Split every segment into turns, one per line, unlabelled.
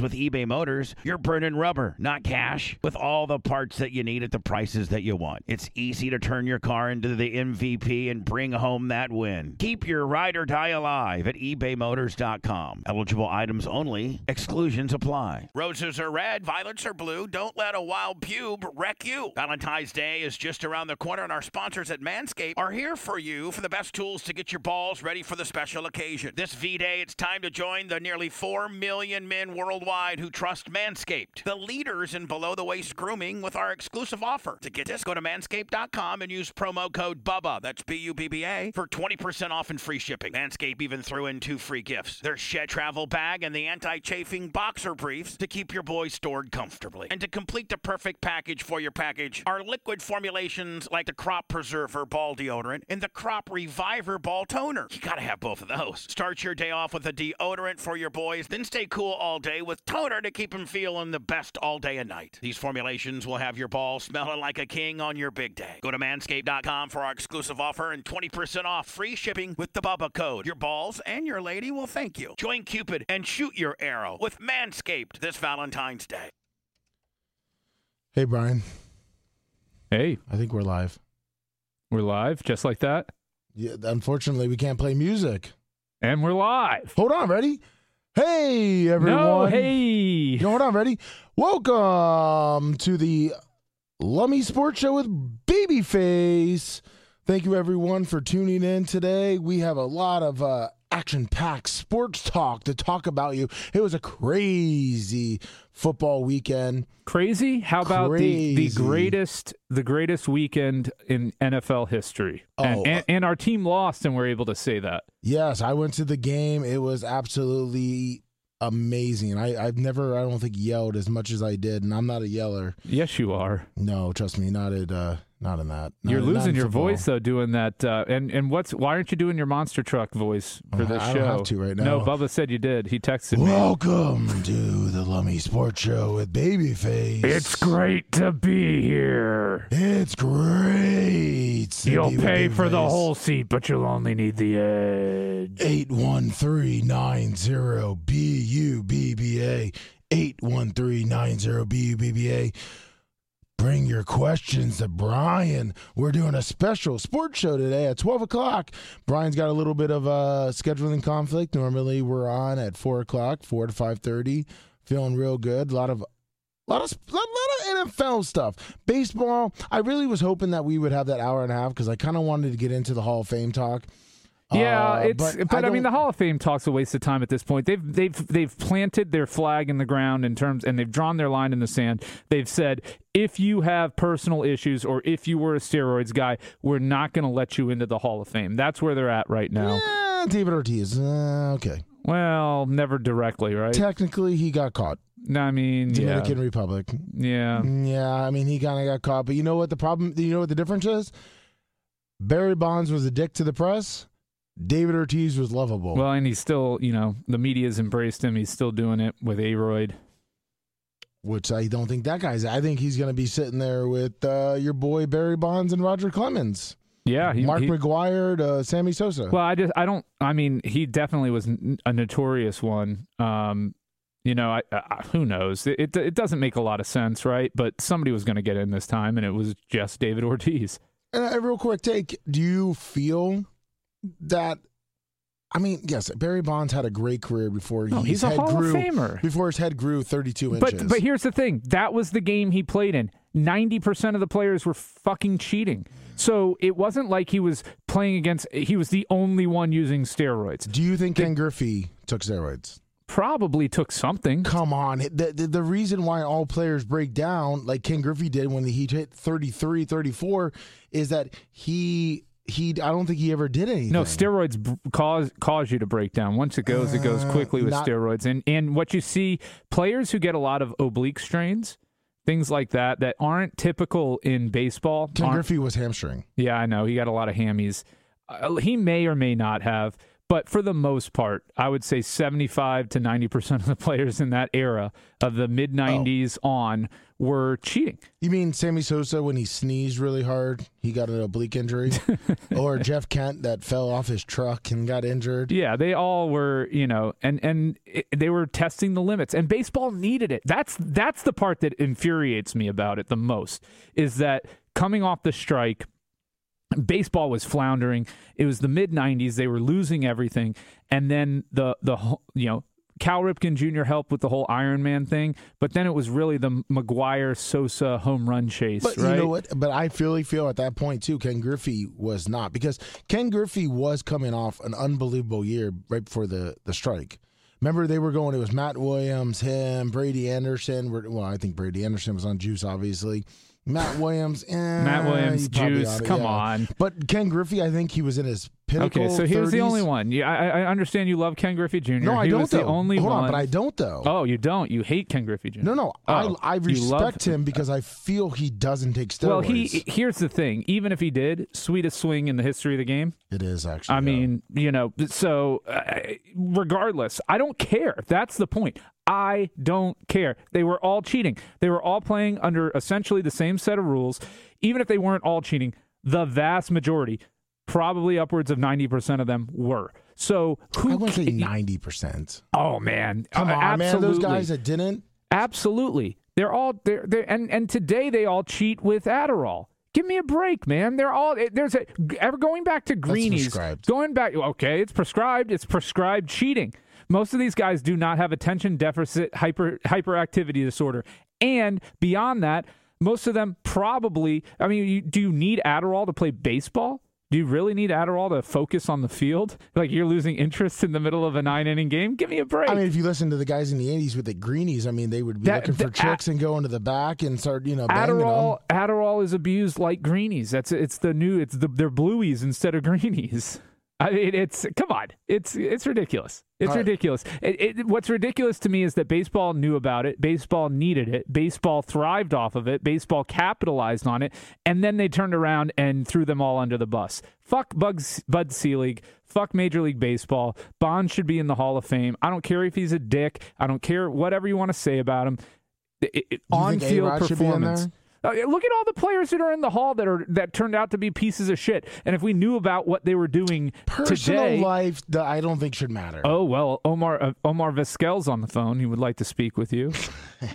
with eBay Motors, you're burning rubber, not cash, with all the parts that you need at the prices that you want. It's easy to turn your car into the MVP and bring home that win. Keep your ride or die alive at ebaymotors.com. Eligible items only, exclusions apply. Roses are red, violets are blue. Don't let a wild pube wreck you. Valentine's Day is just around the corner, and our sponsors at Manscaped are here for you for the best tools to get your balls ready for the special occasion. This V Day, it's time to join the nearly 4 million men worldwide who trust Manscaped, the leaders in below the waist grooming, with our exclusive offer. To get this, go to manscaped.com and use promo code BUBBA, that's B U B B A, for 20% off and free shipping. Manscaped even threw in two free gifts their shed travel bag and the anti chafing boxer briefs to keep your boys stored comfortably. And to complete the perfect package for your package, our liquid formulations like the Crop Preserver Ball Deodorant and the Crop Reviver Ball Toner. You gotta have both of those. Start your day off with a deodorant for your boys, then stay cool all day with toner to keep him feeling the best all day and night. These formulations will have your balls smelling like a king on your big day. Go to manscaped.com for our exclusive offer and 20% off free shipping with the Bubba code. Your balls and your lady will thank you. Join Cupid and shoot your arrow with Manscaped this Valentine's Day.
Hey, Brian.
Hey,
I think we're live.
we're live just like that.
Yeah, unfortunately, we can't play music.
And we're live.
Hold on, ready? Hey, everyone.
No, hey.
Yo, hold on, ready? Welcome to the Lummy Sports Show with Babyface. Thank you, everyone, for tuning in today. We have a lot of uh, action-packed sports talk to talk about you. It was a crazy football weekend.
Crazy? How about the, the greatest the greatest weekend in NFL history? and,
Oh.
and, and our team lost and we're able to say that.
Yes, I went to the game. It was absolutely amazing. I, I've never, I don't think, yelled as much as I did, and I'm not a yeller.
Yes, you are.
No, trust me, not at, uh, not in that. Not-
You're losing your
football.
voice though doing that. Uh, and and what's why aren't you doing your monster truck voice for
I-
this
I
show?
don't have to right now. No.
Bubba said you did. He texted me.
Welcome to the Lummy Sports Show with Babyface.
It's great to be here.
It's great. to
You'll pay for the whole seat, but you'll only need the edge.
81390 BUBBA. 81390 BUBBA. Bring your questions to Brian. We're doing a special sports show today at 12 o'clock. Brian's got a little bit of a scheduling conflict. Normally we're on at 4 o'clock, 4 to 5.30. Feeling real good. A lot of a lot of a lot of NFL stuff. Baseball. I really was hoping that we would have that hour and a half because I kind of wanted to get into the Hall of Fame talk.
Yeah,
Uh,
it's but, I, mean the Hall of Fame talk's a waste of time at this point. They've they've they've planted their flag in the ground in terms and they've drawn their line in the sand. They've said if you have personal issues or if you were a steroids guy, we're not going to let you into the Hall of Fame. That's where they're at right now.
Eh, David Ortiz. Uh, okay.
Well, never directly, right?
Technically, he got caught.
No, I mean, yeah,
Dominican Republic.
yeah.
Yeah, I mean, he kind of got caught. But you know what the problem? You know what the difference is? Barry Bonds was a dick to the press. David Ortiz was lovable.
Well, and he's still, you know, the media's embraced him. He's still doing it with A-Rod.
which I don't think that guy's. I think he's going to be sitting there with uh, your boy Barry Bonds and Roger Clemens,
Yeah, he,
Mark
he-
McGwire to Sammy Sosa.
Well, I just I don't. I mean, he definitely was a notorious one. Um, you know, I, I, who knows? It, it it doesn't make a lot of sense, right? But somebody was going to get in this time, and it was just David Ortiz.
And a real quick take: Do you feel that? I mean, yes, Barry Bonds had a great career before his
he's a Hall
grew.
of Famer.
Before his head grew 32 inches.
But but here's the thing: that was the game he played in. Ninety percent of the players were fucking cheating. So it wasn't like he was playing against. He was the only one using steroids.
do you think Ken Griffey took steroids?
Probably took something.
Come on. The, the, the reason why all players break down, like Ken Griffey did when he hit 33, 34, is that he he I don't think he ever did anything.
No, steroids b- cause cause you to break down. Once it goes, it goes
Uh,
quickly with
not-
steroids. And and what you see, players who get a lot of oblique strains, things like that, that aren't typical in baseball.
Ken Griffey was hamstring.
yeah, I know he got a lot of hammies. Uh, he may or may not have, but for the most part, I would say seventy-five to ninety percent of the players in that era of the mid '90s on were cheating.
You mean Sammy Sosa when he sneezed really hard, he got an oblique injury, or Jeff Kent that fell off his truck and got injured?
Yeah, they all were, you know, and and it, they were testing the limits, and baseball needed it. That's that's the part that infuriates me about it the most is that coming off the strike, baseball was floundering. It was the mid '90s; they were losing everything, and then the the you know. Cal Ripken Jr. helped with the whole Iron Man thing, but then it was really the McGwire Sosa home run chase,
But
right?
you know what? But I really feel at that point too, Ken Griffey was not because Ken Griffey was coming off an unbelievable year right before the the strike. Remember they were going. It was Matt Williams, him, Brady Anderson. were- Well, I think Brady Anderson was on juice, obviously. Matt Williams, eh,
Matt Williams,
probably
Juice,
oughta-
come
yeah.
on.
But Ken Griffey, I think he was in his pinnacle.
Okay, so here's the only one. Yeah, I, I understand you love Ken Griffey Jr.
No, I
he
don't.
was the
though.
only
Hold
one.
on, but I don't though.
Oh, you don't. You hate Ken Griffey Jr.
No, no,
Oh,
I I respect him because I feel he doesn't take steroids.
Well, he here's the thing. Even if he did, sweetest swing in the history of the game.
it is actually.
I
yeah.
mean, you know. So, uh, regardless, I don't care. That's the point. I don't care. They were all cheating. They were all playing under essentially the same set of rules. Even if they weren't all cheating, the vast majority, probably upwards of ninety percent of them, were. So who?
I wouldn't say ninety percent.
Oh man,
Come
Uh,
on, man. Those guys that didn't.
Absolutely. They're all they're, they're and and today they all cheat with Adderall. Give me a break, man. They're all there's a ever going back to greenies.
prescribed.
Going back okay, it's prescribed. It's prescribed cheating. Most of these guys do not have attention deficit hyper hyperactivity disorder. And beyond that, most of them probably I mean, you, do you need Adderall to play baseball? Do you really need Adderall to focus on the field? Like you're losing interest in the middle of a nine inning game? Give me a break.
I mean, if you listen to the guys in the '80s with the greenies, I mean, they would be
That-
looking for
the-
chicks and going to the back and start, you know, banging
Adderall
them.
Adderall is abused like greenies. That's it's the new it's the they're blueies instead of greenies. I mean it's come on. It's it's ridiculous. It's
right.
ridiculous. It, it, what's ridiculous to me is that baseball knew about it. Baseball needed it. Baseball thrived off of it. Baseball capitalized on it, and then they turned around and threw them all under the bus. Fuck Bugs, Bud Selig. Fuck Major League Baseball. Bond should be in the Hall of Fame. I don't care if he's a dick. I don't care whatever you want to say about him. It- on field
A-Rod should be in
performance. Uh, look at all the players that are in the hall that are that turned out to be pieces of shit. And if we knew about what they were doing
Personal
today,
life, that I don't think should matter.
oh well, Omar uh, Omar Vizquel's on the phone. He would like to speak with you.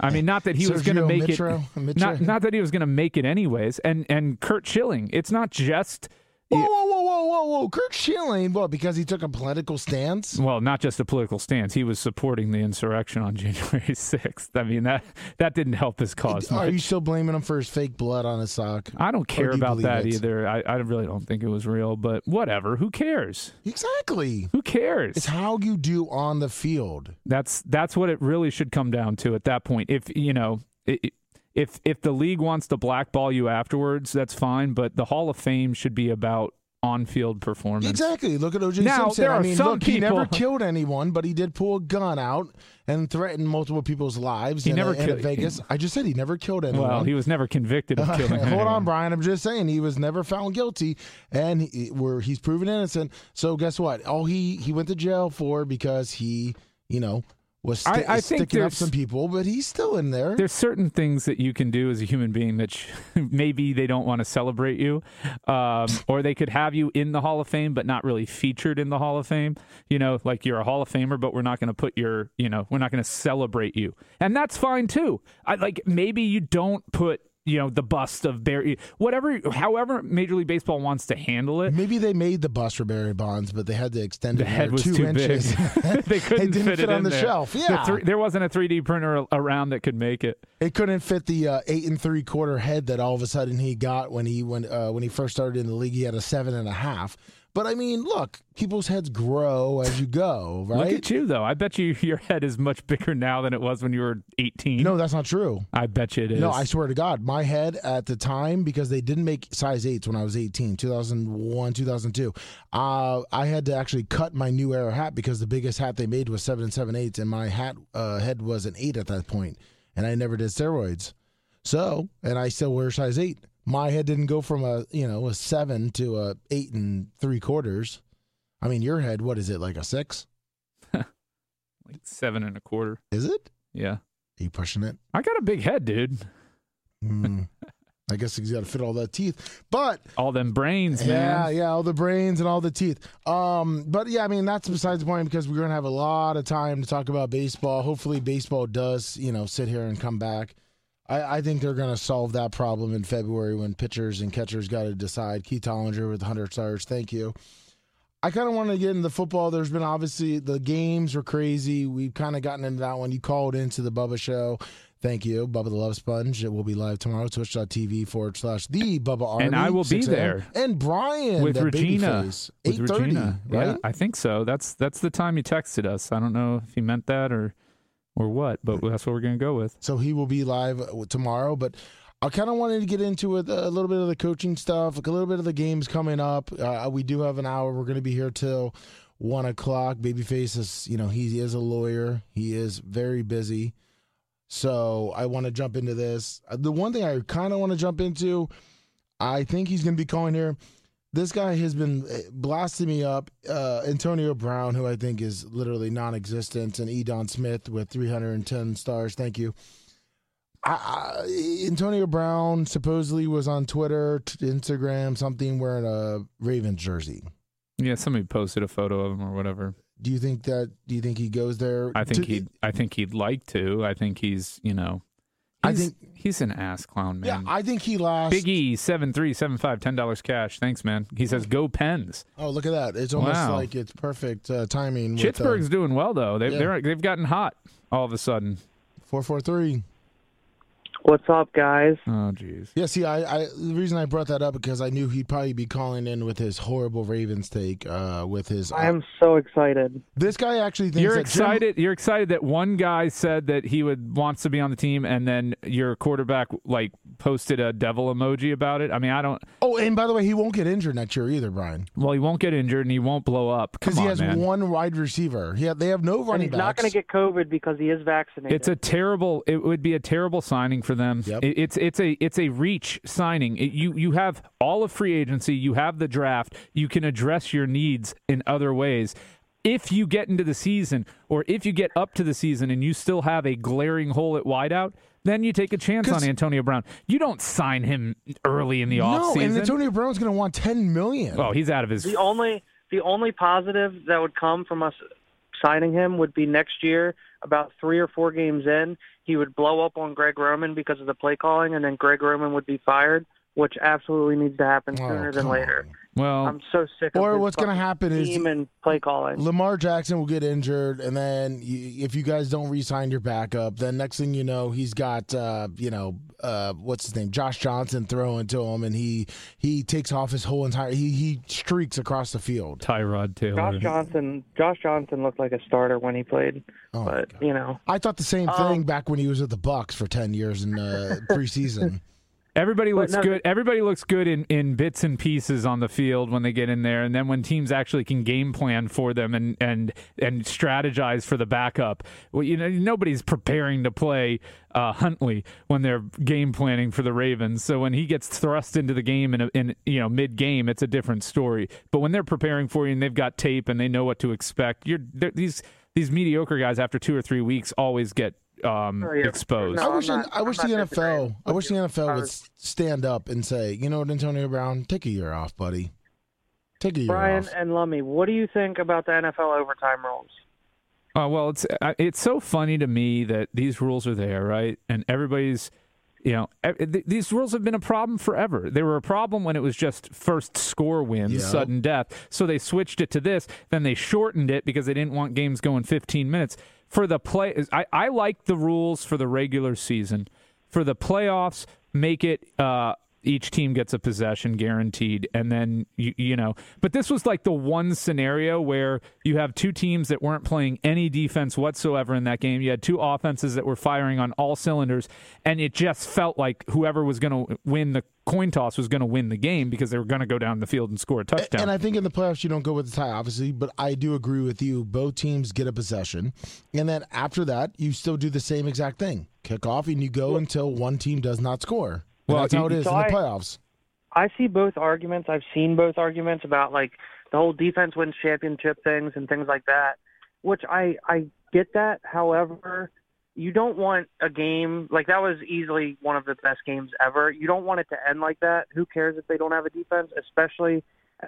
I mean, not that he was going to make
Mitro-
it.
Mitro?
Not not that he was going to make it anyways. And and Curt Schilling. It's not just.
Whoa, whoa, whoa, whoa, whoa, whoa! Kirk Schilling, what? Because he took a political stance?
Well, not just a political stance. He was supporting the insurrection on January 6th. I mean that that didn't help his cause
Are
much.
you still blaming him for his fake blood on his sock?
I don't care
do
about that
it?
either. I, I really don't think it was real, but whatever. Who cares?
Exactly.
Who cares?
It's how you do on the field.
That's that's what it really should come down to at that point. If you know, i- i- if if the league wants to blackball you afterwards, that's fine. But the Hall of Fame should be about on-field performance.
Exactly. Look at OJ
Now,
Simpson.
there
I mean,
some
look, he never killed anyone, but he did pull a gun out and threaten multiple people's lives.
He
in, uh,
never
in
killed-
Vegas. I just said he never killed anyone.
Well, he was never convicted of killing. Anyone.
Hold
anyone.
on, Brian. I'm just saying he was never found guilty, and he, where he's proven innocent. So guess what? All he he went to jail for because he, you know, was
I-
sti-
I think
sticking up some people, but he's still in there.
There's certain things that you can do as a human being that sh- maybe they don't want to celebrate you, um, or they could have you in the Hall of Fame but not really featured in the Hall of Fame. You know, like you're a Hall of Famer, but we're not going to put your, you know, we're not going to celebrate you, and that's fine too. I like maybe you don't put. You know the bust of Barry, whatever, however Major League Baseball wants to handle it.
Maybe they made the bust for Barry Bonds, but they had to extend
The
it
head was
two
too
inches.
big. they couldn't
it didn't
fit,
fit,
it
on the
there.
shelf.
The
Yeah,
three- there wasn't a 3D printer around that could make it.
it couldn't fit the uh, eight and three quarter head that all of a sudden he got when he when uh, when he first started in the league. He had a seven and a half. But I mean, look, people's heads grow as you go, right?
Look at you, though. I bet you your head is much bigger now than it was when you were 18.
No, that's not true.
I bet you it is.
No, I swear to God, my head at the time because they didn't make size eights when I was 18, 2001, 2002. Uh, I had to actually cut my new era hat because the biggest hat they made was seven and seven eighths, and my hat uh, head was an eight at that point, and I never did steroids. So, and I still wear size eight. My head didn't go from a you know a seven to a eight and three quarters. I mean, your head, what is it like a six?
like seven and a quarter.
Is it?
Yeah.
Are you pushing it?
I got a big head, dude.
Mm. I guess he's got to fit all that teeth, but
All them brains, man.
Yeah, yeah, all the brains and all the teeth. Um, but yeah, I mean that's besides the point because we're gonna have a lot of time to talk about baseball. Hopefully, baseball does you know sit here and come back. I, I think they're gonna solve that problem in February when pitchers and catchers got to decide. Keith Tollinger with 100 stars. Thank you. I kind of want to get into football. There's been obviously the games were crazy. We've kind of gotten into that one. You called into the Bubba show. Thank you, Bubba the Love Sponge. It will be live tomorrow, twitch.tv forward slash the Bubba Army.
And I will be there.
And Brian
with Regina. With
8:30,
Regina.
right?
Yeah, I think so. That's that's the time he texted us. I don't know if he meant that or or what, but that's what we're gonna go with.
So he will be live uh, tomorrow. But I kind of wanted to get into it, a little bit of the coaching stuff, like a little bit of the games coming up. Uh, we do have an hour. We're going to be here till one o'clock. Babyface is, you know, he is a lawyer. He is very busy. So I want to jump into this. Uh, The one thing I kind of want to jump into, I think he's going to be calling here. This guy has been uh, blasting me up. Uh, Antonio Brown, who I think is literally non-existent, and Edon Smith with 310 stars. Thank you. I, I, Antonio Brown supposedly was on Twitter, t- Instagram, something wearing a Ravens jersey.
Yeah, somebody posted a photo of him or whatever.
Do you think that? Do you think he goes there?
I think
to-
he'd I think he'd like to. I think he's you know
I think-
he's an ass clown, man. Yeah.
I think he lasts.
Biggie seven three seven five ten dollars cash. Thanks, man. He says go Pens.
Oh, look at that! It's almost
Wow.
like it's perfect uh, timing. with, uh,
Pittsburgh's doing well though. They
yeah.
they're they've gotten hot all of a sudden.
four four three.
What's up, guys?
Oh jeez.
Yeah, see, I, I the reason I brought that up because I knew he'd probably be calling in with his horrible Ravens take. Uh, with his,
I am so excited.
this guy actually thinks
You're
that Jim-
excited. You're excited that one guy said that he would wants to be on the team, and then your quarterback like posted a devil emoji about it. I mean, I don't.
oh, and by the way, he won't get injured next year either, Brian,
Well, he won't get injured and he won't blow up
because he
on,
has
man.
one wide receiver. Yeah, they have no
And
running
he's not going to get COVID because he is vaccinated.
It's a terrible. It would be a terrible signing for them.
Yep.
It- it's it's a it's a reach signing. It- you you have all of free agency. You have the draft. You can address your needs in other ways. If you get into the season, or if you get up to the season, and you still have a glaring hole at wideout, then you take a chance on Antonio Brown. You don't sign him early in the
no,
offseason.
and Antonio Brown's going to want ten million.
oh, he's out of his.
the only the only positive that would come from us signing him would be next year, about three or four games in, he would blow up on Greg Roman because of the play calling, and then Greg Roman would be fired, which absolutely needs to happen
Oh,
sooner than later.
on.
well,
I'm so sick of
Or
his
what's gonna happen is-
team and play calling.
Lamar Jackson will get injured, and then you, if you guys don't re-sign your backup, then next thing you know, he's got uh, you know uh, what's his name, Josh Johnson throwing to him, and he he takes off his whole entire he he streaks across the field.
Tyrod Taylor.
Josh Johnson, Josh Johnson looked like a starter when he played,
Oh,
but you know,
I thought the same
Um,
thing back when he was at the Bucks for ten years in uh, preseason.
Everybody looks
no-
good. Everybody looks good in, in bits and pieces on the field when they get in there, and then when teams actually can game plan for them and and and strategize for the backup. Well, you know, nobody's preparing to play uh, Huntley when they're game planning for the Ravens. So when he gets thrust into the game in, a, in you know mid game, it's a different story. But when they're preparing for you and they've got tape and they know what to expect, you're these these mediocre guys after two or three weeks always get um,
Oh, yeah.
exposed.
No,
I wish
not-
I wish the NFL I
with
wish the. NFL would stand up and say, you know what, Antonio Brown, take a year off, buddy. Take a year off.
Brian
off.
and Lummy, what do you think about the NFL overtime rules?
Oh well, it's uh, it's so funny to me that these rules are there, right? And everybody's, you know, th- these rules have been a problem forever. They were a problem when it was just first score wins,
Yeah.
sudden death. So they switched it to this. Then they shortened it because they didn't want games going 15 minutes. For the play, I, I like the rules for the regular season. For the playoffs, make it uh, each team gets a possession guaranteed, and then you you know. But this was like the one scenario where you have two teams that weren't playing any defense whatsoever in that game. You had two offenses that were firing on all cylinders, and it just felt like whoever was going to win the coin toss was going to win the game because they were going to go down the field and score a touchdown.
And I think in the playoffs you don't go with the tie, obviously, but I do agree with you. Both teams get a possession, and then after that, you still do the same exact thing: kick off, and you go until one team does not score. And
Well,
that's how it is
so
in the
I-
playoffs.
I see both arguments. I've seen both arguments about like the whole defense wins championship things and things like that, which I I get that. However, you don't want a game like that was easily one of the best games ever. You don't want it to end like that. Who cares if they don't have a defense, especially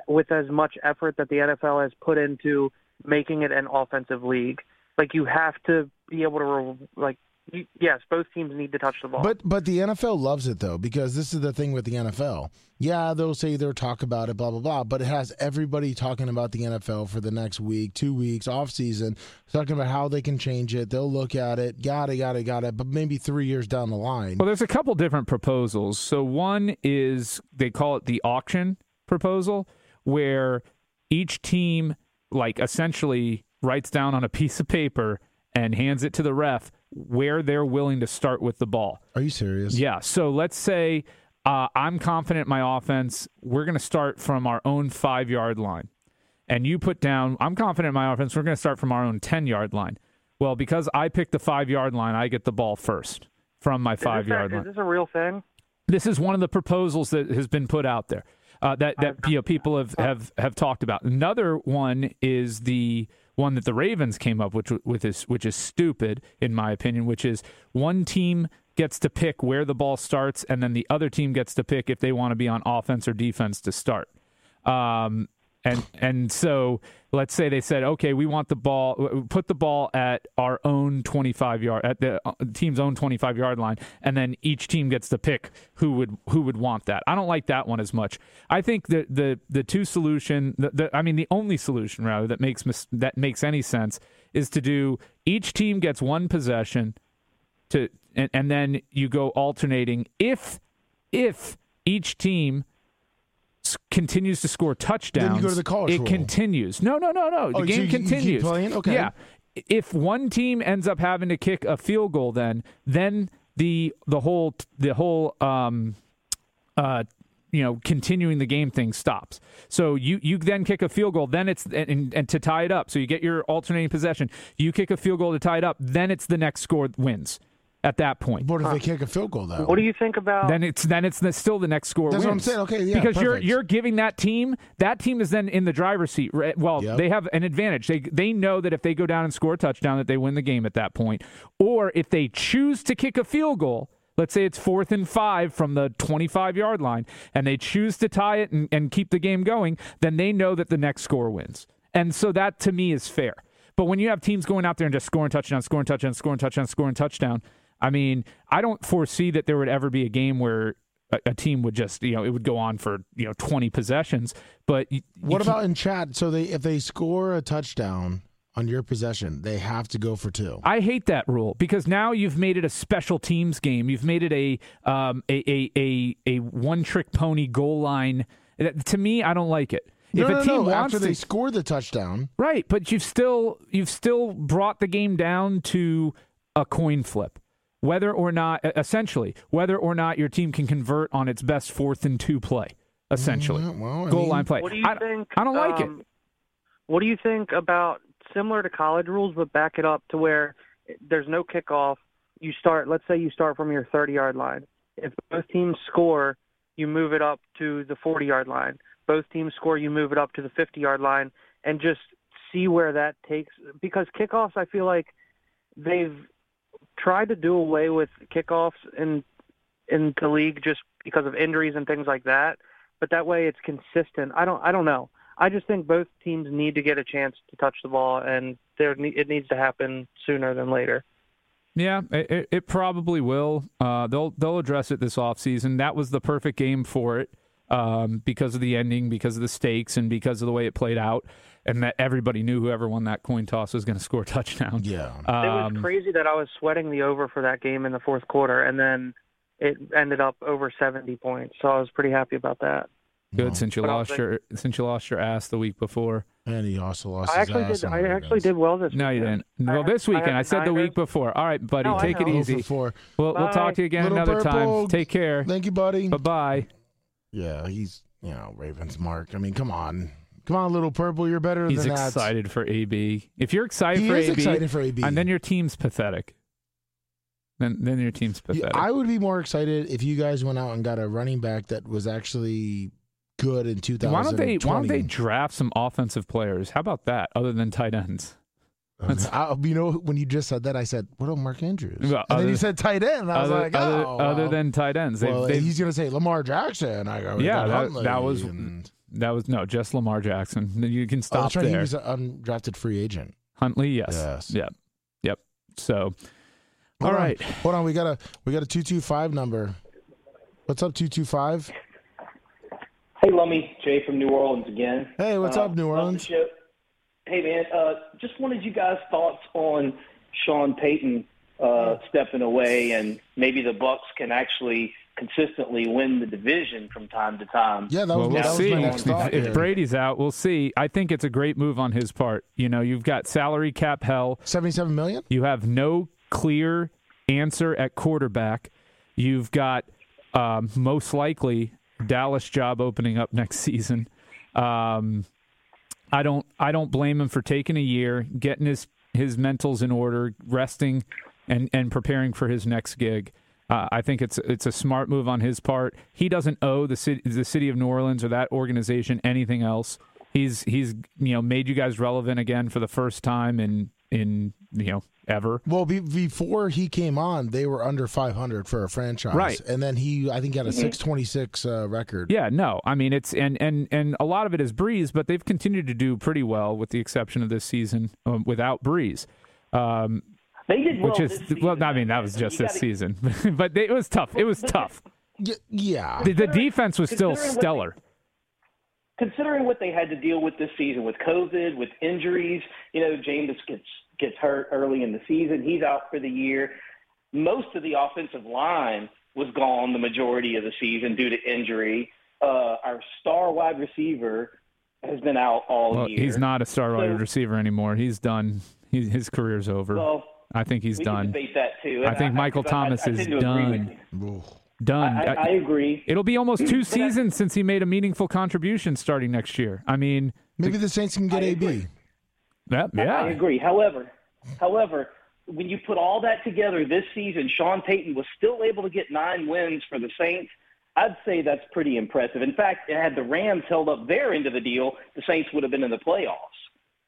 with as much effort that the NFL has put into making it an offensive league. Like you have to be able to re- like you, yes, both teams need to touch the ball.
But but the NFL loves it though because this is the thing with the NFL. Yeah, they'll say they'll talk about it, blah blah blah, but it has everybody talking about the NFL for the next week, two weeks, off season, talking about how they can change it. They'll look at it, got it, got it, got it. But maybe three years down the line,
Well, there's a couple different proposals. So one is they call it the auction proposal, where each team like essentially writes down on a piece of paper and hands it to the ref where they're willing to start with the ball.
are you serious?
Yeah. So let's say uh, I'm confident in my offense. We're going to start from our own five yard line. And you put down, I'm confident in my offense. We're going to start from our own 10 yard line. Well, because I picked the five yard line, I get the ball first from my five
a-
yard
is
line.
this a real thing?
This is one of the proposals that has been put out there uh, that that you know people have, have have talked about. Another one is the one that the Ravens came up with, with is which is stupid in my opinion, which is one team gets to pick where the ball starts, and then the other team gets to pick if they want to be on offense or defense to start. Um, and and so let's say they said, okay, we want the ball, put the ball at our own 25 yard, at the uh, team's own 25 yard line, and then each team gets to pick who would who would want that. I don't like that one as much. I think the the the two solution, the, the I mean the only solution rather that makes mis- that makes any sense is to do each team gets one possession to and, and then you go alternating if if each team continues to score touchdowns
go to the college
it
rule.
continues. No no no no. The
Oh, so
game
you- you
continues.
playing? Okay.
yeah. If one team ends up having to kick a field goal then then the the whole the whole um uh you know continuing the game thing stops. So you you then kick a field goal then it's and, and, and to tie it up. So you get your alternating possession. You kick a field goal to tie it up then it's the next score wins at that point
What if they kick a field goal though?
What do you think about?
then it's then it's the, still the next score
That's what I'm saying. Okay, yeah,
because you're you're giving that team that team is then in the driver's seat. Right? Well,
Yep.
they have an advantage. They they know that if they go down and score a touchdown, that they win the game at that point. Or if they choose to kick a field goal, let's say it's fourth and five from the 25 yard line, and they choose to tie it and, and keep the game going, then they know that the next score wins. And so that to me is fair. But when you have teams going out there and just scoring touchdown, scoring touchdown, scoring touchdown, scoring touchdown, I mean, I don't foresee that there would ever be a game where a, a team would just, you know, it would go on for, you know, 20 possessions. But you, you
What about in chat? So they if they score a touchdown on your possession, they have to go for two.
I hate that rule because now you've made it a special teams game. You've made it a um, a, a, a, a one trick pony goal line. That- To me, I don't like it.
No,
if a
no,
team
no.
wants
After
to,
they score the touchdown,
right, but you've still you've still brought the game down to a coin flip, whether or not essentially whether or not your team can convert on its best fourth and two play. Essentially,
Mm, well,
goal
mean-
line play.
What do you
I,
think?
I don't like it.
um, What do you think about similar to college rules, but back it up to where there's no kickoff. You start. Let's say you start from your 30 yard line. If both teams score, you move it up to the 40 yard line. Both teams score, you move it up to the 50 yard line, and just see where that takes. Because kickoffs, I feel like they've tried to do away with kickoffs in in the league just because of injuries and things like that. But that way, it's consistent. I don't. I don't know. I just think both teams need to get a chance to touch the ball, and there it needs to happen sooner than later.
Yeah, it, it- probably will. Uh, they'll they'll address it this offseason. That was the perfect game for it um, because of the ending, because of the stakes, and because of the way it played out, and that everybody knew whoever won that coin toss was going to score a touchdown.
Yeah.
It was
Um,
crazy that I was sweating the over for that game in the fourth quarter, and then it ended up over 70 points. So I was pretty happy about that.
Good
Well,
since you
But
lost
was
your since you lost your ass the week before.
And he also lost
I
his
actually
ass
did. I actually did well this.
No, you
weekend.
didn't.
I
Well,
had-
this weekend.
had
I said the week before. All right, buddy,
No,
take it. Easy.
for.
We'll, we'll talk to you again
Little
another
purple.
time. Take care.
Thank you, buddy.
Bye bye.
Yeah, he's you know Ravens Mark. I mean, come on, come on, little purple. You're better
He's
than that.
excited for AB. If you're excited
He
for
is
AB,
excited for AB.
and then your team's pathetic. Then then your team's
Yeah,
pathetic.
I would be more excited if you guys went out and got a running back that was actually good in 2020.
why don't they why don't they draft some offensive players? How about that? Other than tight ends.
I, you know, when you just said that, I said, "What about Mark Andrews?"
Well,
and then you said tight end. And I was
other,
like,
other,
"Oh,
other
well."
than tight ends, they've,
well,
they've-
he's gonna say Lamar Jackson. I go,
Yeah, that- that was-
and-
that was no just Lamar Jackson. You can
Oh,
stop
that's right. He
there.
was an undrafted free agent.
Huntley, yes,
Yes.
yep, yep. So,
Hold
all
on. Hold on, we got a we got a two two five number. What's up, two two five?
Hey, Lummy, Jay from New Orleans again.
Hey, what's
Uh,
up, New
love the
Orleans?
Show. Hey, man, uh, just wanted you guys' thoughts on Sean Payton uh, stepping away, and maybe the Bucks can actually consistently win the division from time to time.
Yeah, that was,
well, we'll
that was
see.
my next
If,
thought.
if. Brady's out, we'll see. I think it's a great move on his part. You know, you've got salary cap hell.
Seventy-seven million.
You have no clear answer at quarterback. You've got um, most likely Dallas job opening up next season. Um, I don't I don't blame him for taking a year, getting his his mentals in order, resting, and and preparing for his next gig. Uh, I think it's it's a smart move on his part. He doesn't owe the city the city of New Orleans or that organization anything else. He's he's you know made you guys relevant again for the first time in in you know ever.
Well, be, before he came on, they were under 500 for a franchise,
Right.
And then he, I think, had a 626 uh, record.
Yeah, no. I mean, it's and and and a lot of it is Brees, but they've continued to do pretty well, with the exception of this season um, without Brees. Um,
They did well
which is
this season,
well, I mean, that was just this
gotta-
season, but it was tough. It was tough.
Yeah.
The, the defense was still
Considering what they-
stellar.
considering what they had to deal with this season with COVID, with injuries, you know, Jameis gets gets hurt early in the season. He's out for the year. Most of the offensive line was gone the majority of the season due to injury. Uh, our star wide receiver has been out all
Well,
year.
he's not a star wide receiver anymore. He's done. He, his career's over.
Well,
I think he's
we can
done.
debate that too.
I
and
think Michael
'cause
Thomas
I, I
is
tend to agree with
done. Done.
I, I, I agree.
It'll be almost two
But I-
seasons since he made a meaningful contribution starting next year. I mean,
Maybe the Saints can get
I
AB.
That,
I
yeah.
agree. However, however, when you put all that together this season, Sean Payton was still able to get nine wins for the Saints. I'd say that's pretty impressive. In fact, had the Rams held up their end of the deal, the Saints would have been in the playoffs.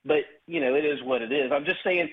But you know, it is what it is. I'm just saying,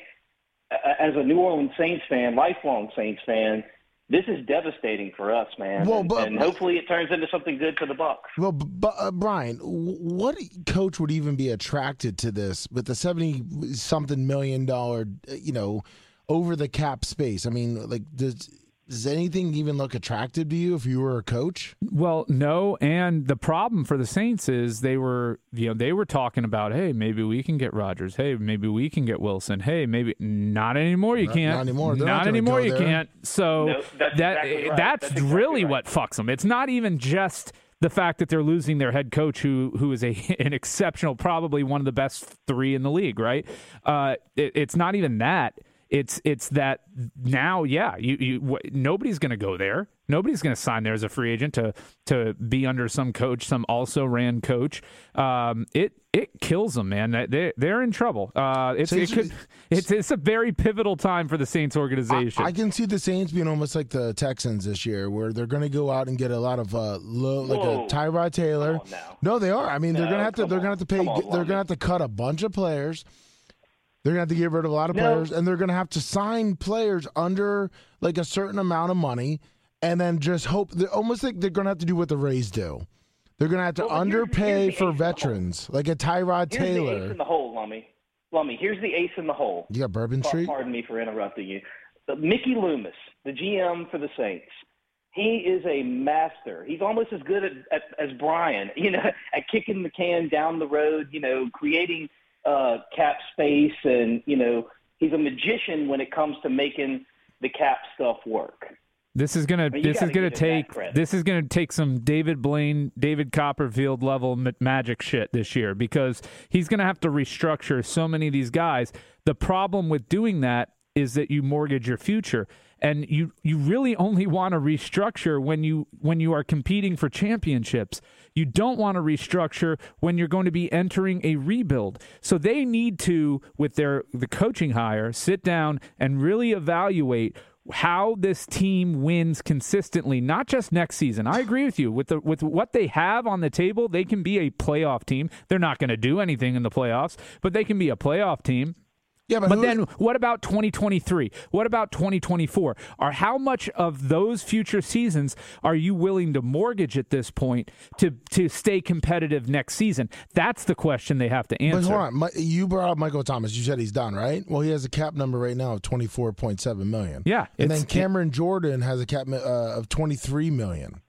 as a New Orleans Saints fan, lifelong Saints fan, this is devastating for us, man.
Well,
and,
but-
and hopefully, it turns into something good for the Bucks.
Well, but uh, Brian, what coach would even be attracted to this with the seventy something million dollar, uh, you know, over the cap space? I mean, like, does does anything even look attractive to you if you were a coach?
Well, no, and the problem for the Saints is they were, you know, they were talking about, hey, maybe we can get Rodgers. Hey, maybe we can get Wilson. Hey, maybe not anymore. You can't.
not anymore. They're not
Not anymore. You
there.
can't. So
No, that's
that
exactly right.
that's,
That's exactly
really
right.
what fucks them. It's not even just the fact that they're losing their head coach, who who is a an exceptional, probably one of the best three in the league. Right? Uh, it, it's not even that. It's it's that now, yeah, you you wh- nobody's going to go there. Nobody's going to sign there as a free agent to to be under some coach, some also ran coach. Um, it it kills them, man. They they're in trouble. Uh, it's it could it's it's a very pivotal time for the Saints organization.
I can see the Saints being almost like the Texans this year, where they're going to go out and get a lot of uh, low, like
Whoa.
a Tyrod Taylor.
Come.
No, they are. I mean, they're going to have to.
come
They're going to have to pay.
On,
they're going to have to cut a bunch of players. They're going to have to get rid of a lot of
No.
players, and they're going to have to sign players under like a certain amount of money, and then just hope. They're almost like they're going to have to do what the Rays do. They're going to have to
Well, but here's-
underpay
here's
for
ace in the hole.
veterans, like a Tyrod
Here's the ace
Taylor.
in the hole, Lummy. Lummy, here's the ace in the hole.
You got Bourbon
Pa-
Street.
Pardon me for interrupting you. Uh, Mickey Loomis, the GM for the Saints, he is a master. He's almost as good at, at, as Brian, you know, at kicking the can down the road, you know, creating uh, cap space, and you know, he's a magician when it comes to making the cap stuff work.
This is gonna.
mean,
this is gonna
give him that
take. This is gonna take some David Blaine, David Copperfield level ma- magic shit this year because he's gonna have to restructure so many of these guys. The problem with doing that is that you mortgage your future, and you you really only want to restructure when you when you are competing for championships. You don't want to restructure when you're going to be entering a rebuild. So they need to, with their the coaching hire, sit down and really evaluate how this team wins consistently, not just next season. I agree with you. With the with what they have on the table, they can be a playoff team. They're not going to do anything in the playoffs, but they can be a playoff team.
Yeah, but,
But then what about 2023? What about 2024? Or how much of those future seasons are you willing to mortgage at this point to to stay competitive next season? That's the question they have to answer.
But hold on, you brought up Michael Thomas. You said he's done, right? Well, he has a cap number right now of twenty four point seven million.
Yeah,
and then Cameron Jordan has a cap uh, of twenty three million.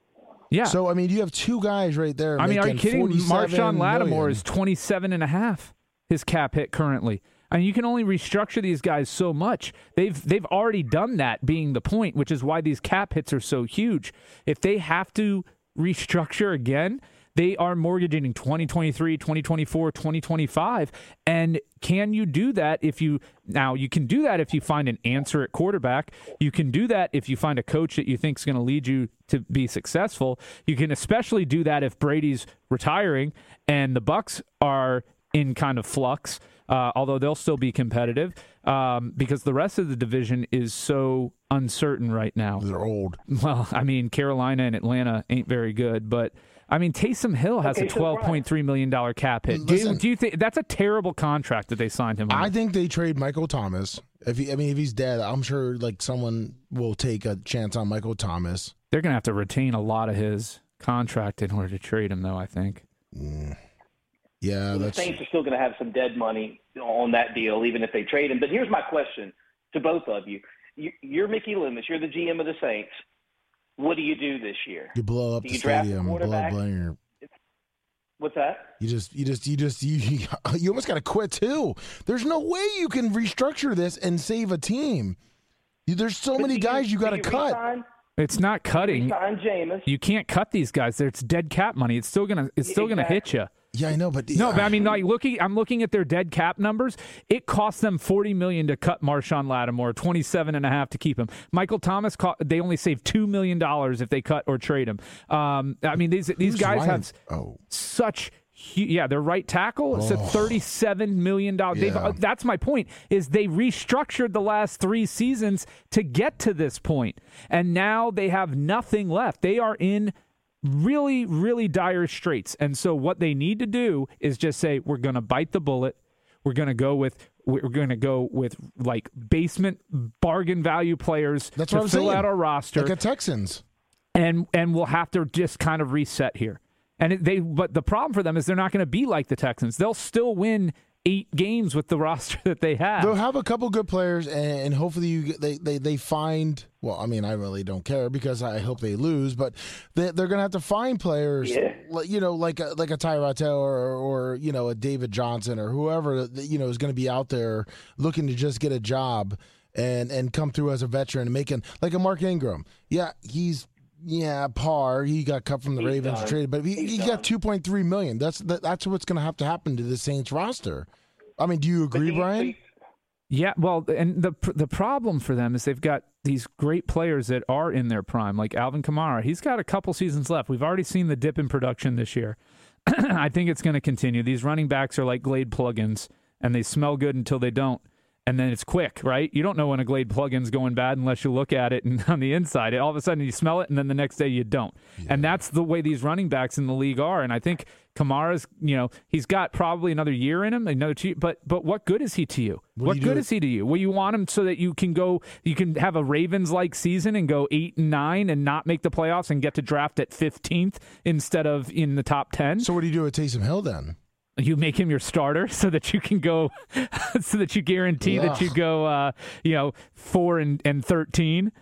Yeah.
So I mean, you have two guys right there.
I mean, are you kidding?
47
Marshon Lattimore
million.
is 27 and a half his cap hit currently. I mean, you can only restructure these guys so much. They've they've already done that being the point, which is why these cap hits are so huge. If they have to restructure again, they are mortgaging 2023, 2024, 2025. And can you do that if you now you can do that if you find an answer at quarterback. You can do that if you find a coach that you think is going to lead you to be successful. You can especially do that if Brady's retiring and the Bucks are in kind of flux. Uh, although they'll still be competitive um, because the rest of the division is so uncertain right now.
They're old.
Well, I mean, Carolina and Atlanta ain't very good, but I mean, Taysom Hill has
Okay,
a twelve point three million dollar cap hit. Do you,
Listen.
do you think that's a terrible contract that they signed him? On?
I think they trade Michael Thomas. If he, I mean, if he's dead, I'm sure like someone will take a chance on Michael Thomas.
They're gonna have to retain a lot of his contract in order to trade him, though. I think.
Yeah,
the
that's
Saints are still going to have some dead money on that deal, even if they trade him. But here's my question to both of you: You- You're Mickey Loomis. You're the GM of the Saints. What do you do this year?
you blow up
Do
the
you draft
stadium, blow up
quarterback?
Blair.
What's that?
You just, you just, you just, you, you almost got to quit too. There's no way you can restructure this and save a team. There's so
But
many
do
guys you, got to cut.
Resign,
It's not cutting.
resign Jameis.
You can't cut these guys. It's dead cap money. It's still gonna. It's still gonna hit you.
Yeah, I know, but
No, but I mean, like looking, I'm looking at their dead cap numbers. It cost them 40 million to cut Marshon Lattimore, 27 and a half to keep him. Michael Thomas, they only saved two million dollars if they cut or trade him. Um, I mean, these these
Who's
guys
Ryan?
have
Oh,
such. Yeah, their right tackle. It's a thirty-seven million dollars.
Yeah.
uh, That's my point. Is they restructured the last three seasons to get to this point, and now they have nothing left. They are in really, really dire straits. And so what they need to do is just say, we're going to bite the bullet. We're going to go with we're going to go with like basement bargain value players
That's
to
what I'm
fill
saying.
out our roster
like a Texans.
and and we'll have to just kind of reset here. And it, they but the problem for them is they're not going to be like the Texans. They'll still win 8 games with the roster that they have.
They'll have a couple good players, and, and hopefully you get, they, they they find. Well, I mean, I really don't care because I hope they lose, but they, they're going to have to find players,
Yeah.
you know, like a, like a Tyrod Taylor or, or you know a David Johnson or whoever you know is going to be out there looking to just get a job and and come through as a veteran and making like a Mark Ingram. Yeah, he's. Yeah, par. He got cut from the
He's
Ravens,
done.
traded, but he, he got two point three million. That's that, that's what's going to have to happen to the Saints roster. I mean, do you agree, Brian?
Yeah, well, and the the problem for them is they've got these great players that are in their prime, like Alvin Kamara. He's got a couple seasons left. We've already seen the dip in production this year. I think it's going to continue. These running backs are like Glade plugins, and they smell good until they don't, and then it's quick, right? You don't know when a Glade plugin's going bad unless you look at it and on the inside. All of a sudden, you smell it, and then the next day you don't. And that's the way these running backs in the league are. And I think Kamara's, you know, he's got probably another year in him, another two, but but what good is he to you?
What
What,
you
good is he to you? Well, you want him so that you can go, you can have a Ravens like season and go eight and nine and not make the playoffs and get to draft at fifteenth instead of in the top ten.
So what do you do with Taysom Hill then?
You make him your starter so that you can go, so that you guarantee that you go, uh, you know, four and and thirteen.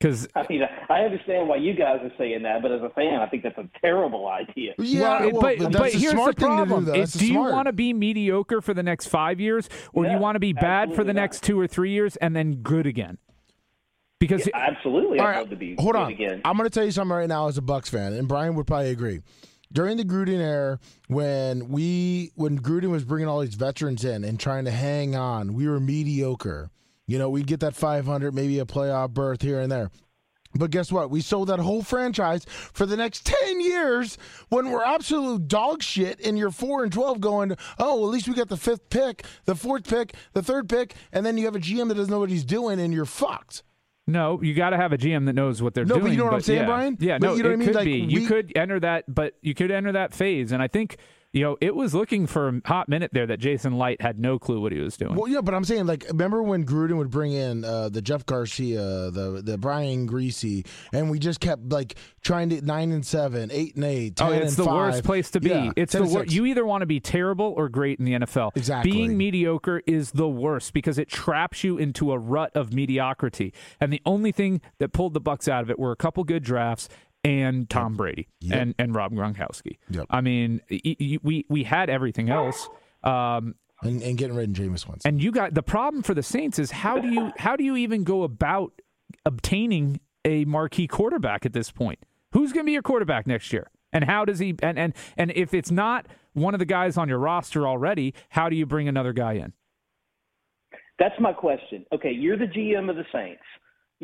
Because
I mean, I understand why you guys are saying that, but as a fan, I think that's a terrible idea.
Yeah,
well,
well,
but,
that's
but
a
here's
smart
the
thing to do,
problem: is do you want to be mediocre for the next five years, or do you want to be bad for the
not.
next two or three years and then good again? because
Yeah, absolutely, I'd
right,
love to be
hold
good
on.
again.
I'm going to tell you something right now as a Bucks fan, and Brian would probably agree. During the Gruden era, when we when Gruden was bringing all these veterans in and trying to hang on, we were mediocre. You know, we'd get that 500, maybe a playoff berth here and there. But guess what? We sold that whole franchise for the next 10 years when we're absolute dog shit and you're 4 and 12 going, oh, well, at least we got the fifth pick, the fourth pick, the third pick, and then you have a GM that doesn't know what he's doing and you're fucked.
No, you got to have a GM that knows what they're
No, but
doing.
you know what I'm saying,
yeah.
Brian?
Yeah,
But
no,
you know what
it
I mean?
could
Like,
be.
we-
you could enter that, but you could enter that phase, and I think you know it was looking for a hot minute there that Jason Licht had no clue what he was doing.
Well, yeah, but I'm saying, like, remember when Gruden would bring in uh, the Jeff Garcia, the the Brian Griese, and we just kept like trying to nine and seven, eight and eight, 10
Oh, it's the
five.
worst place to be.
Yeah,
it's the wor- you either want to be terrible or great in the NFL.
Exactly.
Being mediocre is the worst because it traps you into a rut of mediocrity. And the only thing that pulled the Bucs out of it were a couple good drafts and Tom Brady
Yep.
and and Rob Gronkowski.
Yep.
I mean, y- y- we we had everything else. Um,
and, and getting rid of Jameis Winston.
and you got the problem for the Saints is how do you how do you even go about obtaining a marquee quarterback at this point? Who's going to be your quarterback next year? And how does he and and and if it's not one of the guys on your roster already, how do you bring another guy in?
That's my question. Okay, you're the GM of the Saints.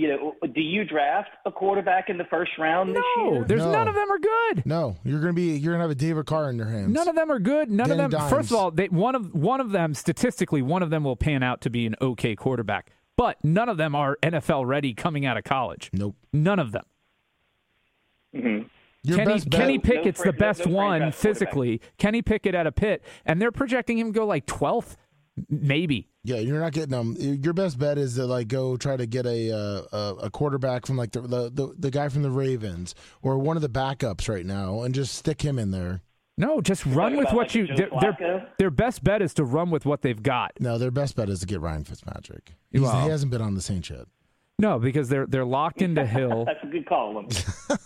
You know, do you draft a quarterback in the first round this
No,
year?
there's
No.
none of them are good.
no, you're gonna be you're gonna have a David Carr in your hands.
None of them are good. None
Danny
of them.
Dimes.
First of all, they, one of one of them statistically, one of them will pan out to be an okay quarterback, but none of them are NFL ready coming out of college.
Nope.
None of them.
hmm
Your
Kenny,
best bet.
Kenny
No
Pickett's the best
no
one physically. Kenny Pickett at a Pitt, and they're projecting him to go like 12th, maybe.
Yeah, you're not getting them. Your best bet is to like go try to get a uh, a, a quarterback from like the, the the the guy from the Ravens or one of the backups right now, and just stick him in there.
No, just run with what
like
you. Their, their, their best bet is to run with what they've got.
No, their best bet is to get Ryan Fitzpatrick. He's,
Wow.
He hasn't been on the Saints yet.
No, because they're they're locked into Hill.
That's a good call. Lem.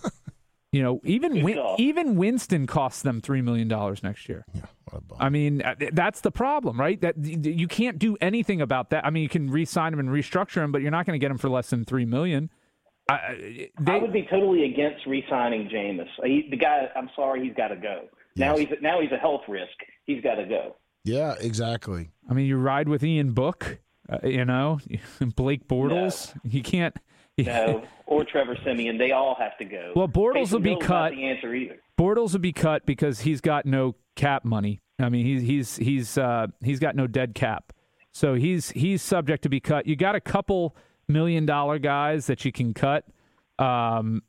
You know, even Win, even Winston costs them three million dollars next year.
Yeah, what a.
I mean, uh, that's the problem, right? That you can't do anything about that. I mean, you can re-sign him and restructure him, but you're not going to get him for less than three million. I- I,
I
they,
would be totally against re-signing Jameis. He, the guy, I'm sorry, he's got to go. Now he's now he's a health risk. He's got to go.
yeah, exactly.
I mean, you ride with Ian Book, uh, you know, Blake Bortles. You can't.
No, or Trevor Siemian. They all have to go.
Well, Bortles
Taysom
will be
Hill's
cut.
Not the answer either.
Bortles will be cut because he's got no cap money. I mean, he's he's he's uh, he's got no dead cap, so he's he's subject to be cut. You got a couple million dollar guys that you can cut, um,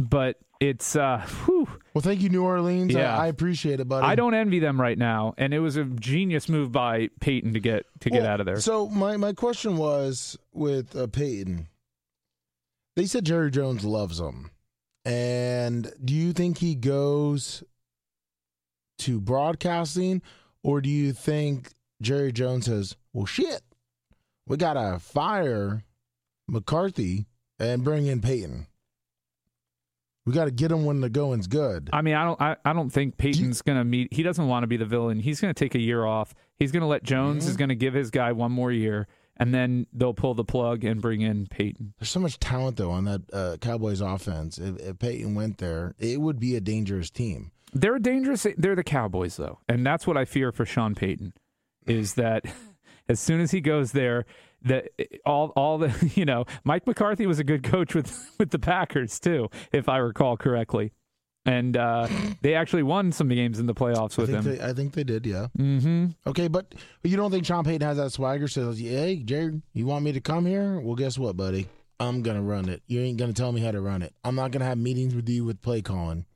but it's uh, whew,
Well, thank you, New Orleans.
Yeah.
I, I appreciate it, buddy.
I don't envy them right now, and it was a genius move by Payton to get to get out of there.
So my my question was with uh, Payton. They said Jerry Jones loves him, and do you think he goes to broadcasting, or do you think Jerry Jones says, "Well, shit, we gotta fire McCarthy and bring in Payton. We got to get him when the going's good."
I mean, I don't, I, I don't think Payton's going to meet. He doesn't want to be the villain. He's going to take a year off. He's going to let Jones is going to give his guy one more year, and then they'll pull the plug and bring in Payton.
There's so much talent though on that uh, Cowboys offense. If, if Payton went there, it would be a dangerous team.
They're dangerous. They're the Cowboys, though, and that's what I fear for Sean Payton, is that as soon as he goes there, that all all the you know Mike McCarthy was a good coach with with the Packers too, if I recall correctly, and uh, they actually won some games in the playoffs
I
with
think
him.
they, I think they did, yeah.
mm-hmm.
Okay, but, you don't think Sean Payton has that swagger? Says, "Hey, Jared, you want me to come here? Well, guess what, buddy? I'm gonna run it. You ain't gonna tell me how to run it. I'm not gonna have meetings with you with play calling."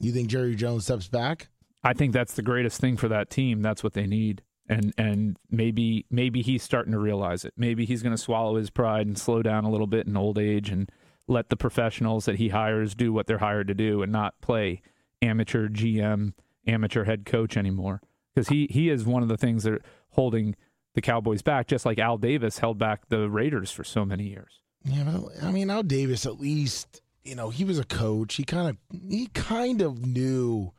You think Jerry Jones steps back?
I think that's the greatest thing for that team. That's what they need. And and maybe maybe he's starting to realize it. Maybe he's going to swallow his pride and slow down a little bit in old age and let the professionals that he hires do what they're hired to do and not play amateur GM, amateur head coach anymore. Because he he is one of the things that are holding the Cowboys back, just like Al Davis held back the Raiders for so many years.
Yeah, but I mean, Al Davis at least, you know, he was a coach. He kind of he kind of knew.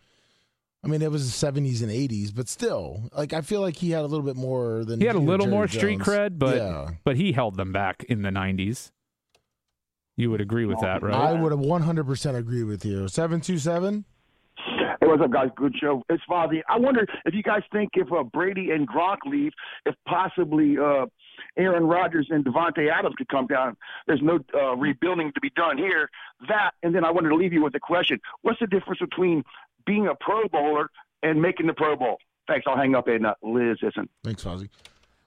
I mean, it was the 70s and 80s, but still, like I feel like he had a little bit more than
He had a little
Jerry
more street
Jones.
cred, but
yeah,
but he held them back in the '90s. You would agree with that, right?
I would have 100% agree with you. 727?
Hey, what's up, guys? Good show. It's Fozzie. I wonder if you guys think if uh, Brady and Gronk leave, if possibly uh, Aaron Rodgers and Davante Adams could come down. There's no uh, rebuilding to be done here. That, and then I wanted to leave you with a question. What's the difference between being a Pro Bowler and making the Pro Bowl? Thanks. I'll hang up and uh, Liz isn't.
Thanks, Fozzie.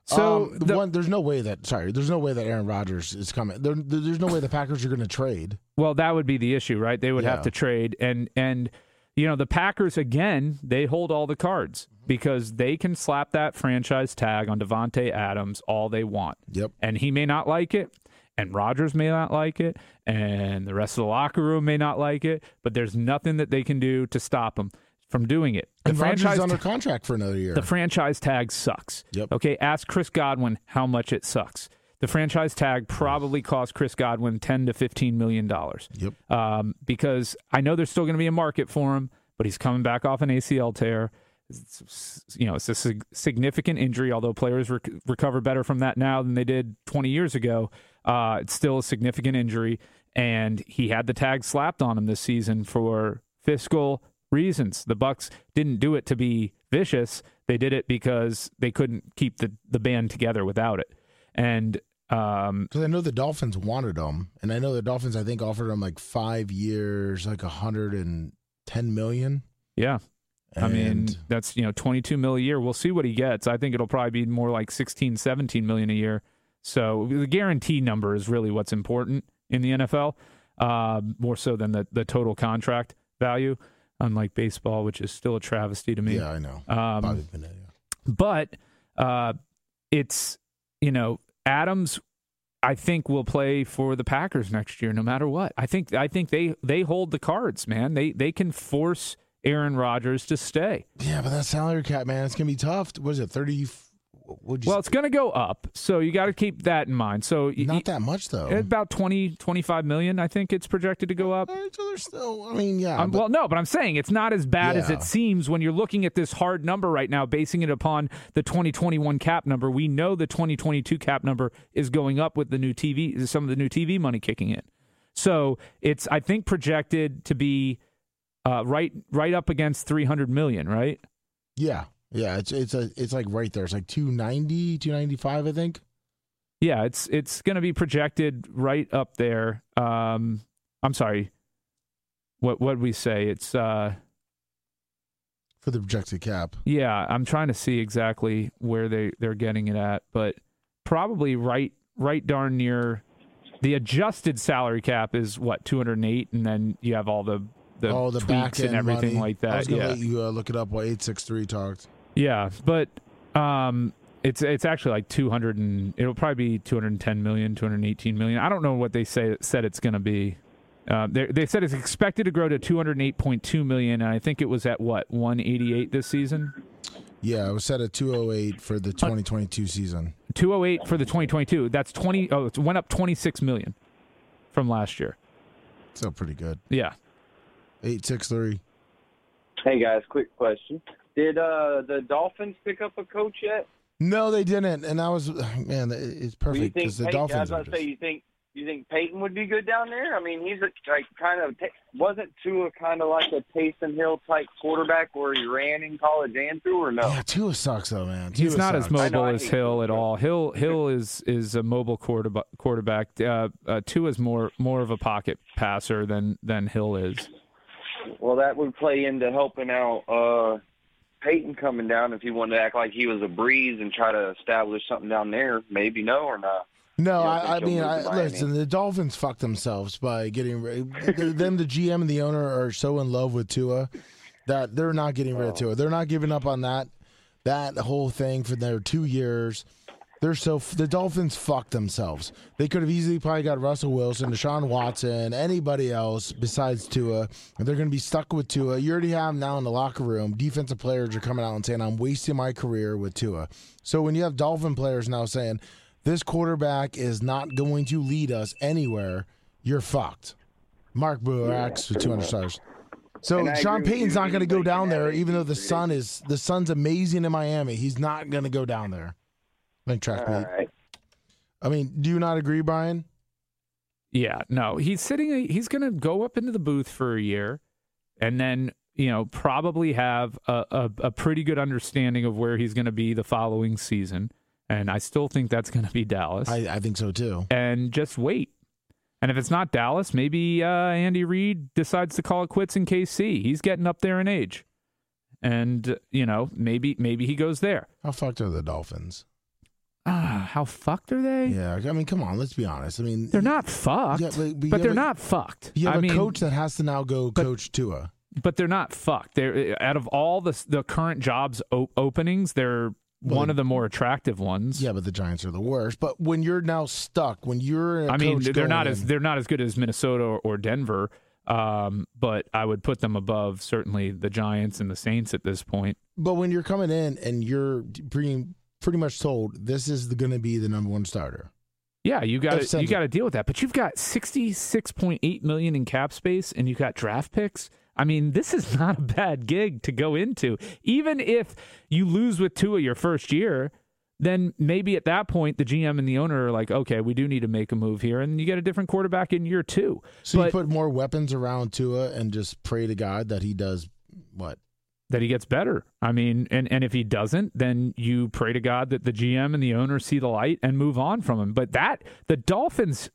So
Um, the
the-
one, there's no way that sorry, there's no way that Aaron Rodgers is coming. There, there's no way the Packers are going to trade.
Well, that would be the issue, right? They would
Yeah.
have to trade and and you know, the Packers again, they hold all the cards because they can slap that franchise tag on Davante Adams all they want.
Yep.
And he may not like it, and Rodgers may not like it, and the rest of the locker room may not like it, but there's nothing that they can do to stop him from doing it. The
And Rodgers
franchise
is under contract for another year.
the franchise tag sucks.
Yep.
Okay, ask Chris Godwin how much it sucks. The franchise tag probably cost Chris Godwin ten to fifteen million dollars.
Yep.
Um, because I know there's still going to be a market for him, but he's coming back off an ACL tear. You know, it's a sig- significant injury. Although players rec- recover better from that now than they did 20 years ago, uh, it's still a significant injury. And he had the tag slapped on him this season for fiscal reasons. The Bucs didn't do it to be vicious; they did it because they couldn't keep the the band together without it. And um,
Because I know the Dolphins wanted him, and I know the Dolphins I think offered him like five years, like a hundred and ten million.
yeah, I mean, that's, you know, 22 mil a year. We'll see what he gets. I think it'll probably be more like 16, 17 million a year. So the guarantee number is really what's important in the NFL, uh, more so than the, the total contract value, unlike baseball, which is still a travesty to me.
yeah, I know.
Um,
yeah.
but uh, it's you know Adams. I think will play for the Packers next year, no matter what. I think I think they they hold the cards, man. They they can force Aaron Rodgers to stay.
Yeah, but that salary cap, man, it's gonna be tough. What is it? Thirty?
Well, it's going to go up, so you got to keep that in mind. So
not
y-
that much though.
about 20 25 million, I think it's projected to go up.
So there's still. I mean, yeah.
Um,
but-
well, no, but I'm saying it's not as bad as it seems when you're looking at this hard number right now, basing it upon the 2021 cap number. We know the 2022 cap number is going up with the new TV, some of the new TV money kicking in. So it's, I think, projected to be uh, right, right up against 300 million, right?
yeah, yeah. It's it's a it's like right there. It's like 290, 295, I think.
Yeah, it's it's going to be projected right up there. Um, I'm sorry. What what we say? It's uh,
for the projected cap.
Yeah, I'm trying to see exactly where they they're getting it at, but probably right right darn near the adjusted salary cap is what 208, and then you have all the the,
oh, the end
and everything
money.
like that.
I was gonna
yeah,
let you uh, look it up while eight six three talked.
yeah, but um, it's it's actually like 200 and it'll probably be 210 million, 218 million. I don't know what they say said it's going to be. Uh, they they said it's expected to grow to 208.2 million, and I think it was at what 188 this season.
Yeah, it was set at 208 for the 2022 season.
208 for the 2022. That's 20. Oh, it went up 26 million from last year.
Still pretty good.
Yeah.
Eight six three.
Hey guys, quick question. Did uh, the Dolphins pick up a coach yet?
No, they didn't, and I was man, it- it's
Well, you
perfect
think
because the
Payton, I was
Dolphins
about
are
to say you think you think Payton would be good down there? I mean, he's a, like kind of wasn't Tua kind of like a Taysom Hill type quarterback where he ran in college and through, or no?
Yeah, Tua sucks though, man.
He's not as
sucks.
I know,
mobile as Hill at all. Hill Hill is is a mobile quarterback. Quarterback. Uh, uh, Tua's more more of a pocket passer than than Hill is.
Well, that would play into helping out uh, Payton coming down if he wanted to act like he was a Brees and try to establish something down there. Maybe no or not.
No, I, I mean, I, listen. The Dolphins fucked themselves by getting rid. them, the GM and the owner are so in love with Tua that they're not getting rid of Tua. They're not giving up on that that whole thing for their two years. They're so the Dolphins fucked themselves. They could have easily probably got Russell Wilson, Deshaun Watson, anybody else besides Tua. They're going to be stuck with Tua. You already have now in the locker room. Defensive players are coming out and saying, "I'm wasting my career with Tua." So when you have Dolphin players now saying, "This quarterback is not going to lead us anywhere," you're fucked. Mark Buarax with 200 stars. So Sean Payton's not going to go down there, even though the sun is the sun's amazing in Miami. He's not going to go down there. Like track
All
meet.
right.
I mean, do you not agree, Brian?
Yeah, no, he's sitting. He's going to go up into the booth for a year, and then you know probably have a, a, a pretty good understanding of where he's going to be the following season. And I still think that's going to be Dallas.
I, I think so too.
and just wait. And if it's not Dallas, maybe uh, Andy Reid decides to call it quits in KC. He's getting up there in age, and you know maybe maybe he goes there.
How fucked are the Dolphins?
Ah, how fucked are they?
Yeah, I mean, come on, let's be honest. I mean,
They're not fucked,
Yeah, but- but
but they're
a-
not fucked.
You have
I
a
mean,
coach that has to now go coach Tua.
but they're not fucked. They're out of all the the current jobs openings, they're
Well,
one of the more attractive ones.
Yeah, but the Giants are the worst. But when you're now stuck, when you're in a
I mean, they're not
in-
as they're not as good as Minnesota or, or Denver, um, but I would put them above certainly the Giants and the Saints at this point.
But when you're coming in and you're being pretty much told this is going to be the number one starter.
Yeah, you got to you got to deal with that. But you've got sixty six point eight million in cap space, and you've got draft picks. I mean, this is not a bad gig to go into. Even if you lose with Tua your first year, then maybe at that point the GM and the owner are like, okay, we do need to make a move here, and you get a different quarterback in year two.
So you put more weapons around Tua and just pray to God that he does what?
That he gets better. I mean, and, and if he doesn't, then you pray to God that the GM and the owner see the light and move on from him. But that the Dolphins,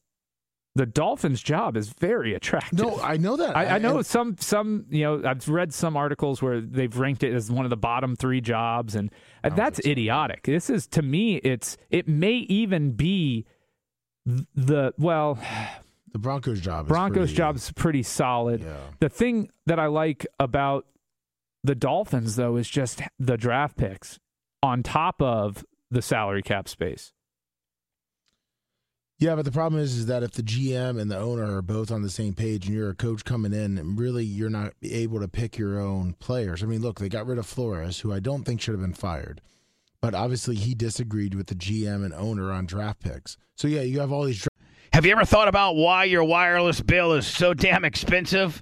the Dolphins' job is very attractive.
No, I know that.
I, I know
and-
some some you know I've read some articles where they've ranked it as one of the bottom three jobs, and that's
so.
idiotic. This is to me, it's it may even be the well
the Broncos job. Is
Broncos'
pretty-
job's pretty solid.
Yeah.
The thing that I like about the Dolphins, though, is just the draft picks on top of the salary cap space.
Yeah, but the problem is, is that if the GM and the owner are both on the same page, and you're a coach coming in, really you're not able to pick your own players. I mean, look, they got rid of Flores, who I don't think should have been fired, but obviously he disagreed with the GM and owner on draft picks. So yeah, you have all these. Dra-
Have you ever thought about why your wireless bill is so damn expensive?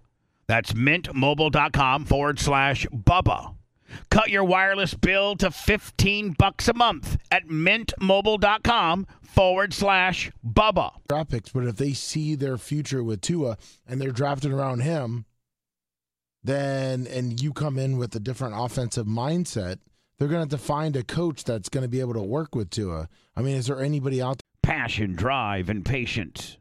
That's mintmobile.com forward slash Bubba. Cut your wireless bill to 15 bucks a month at mintmobile.com forward slash Bubba.
draft picks, but if they see their future with Tua and they're drafting around him, then and you come in with a different offensive mindset, they're going to have to find a coach that's going to be able to work with Tua. I mean, is there anybody out there?
Passion, drive, and patience.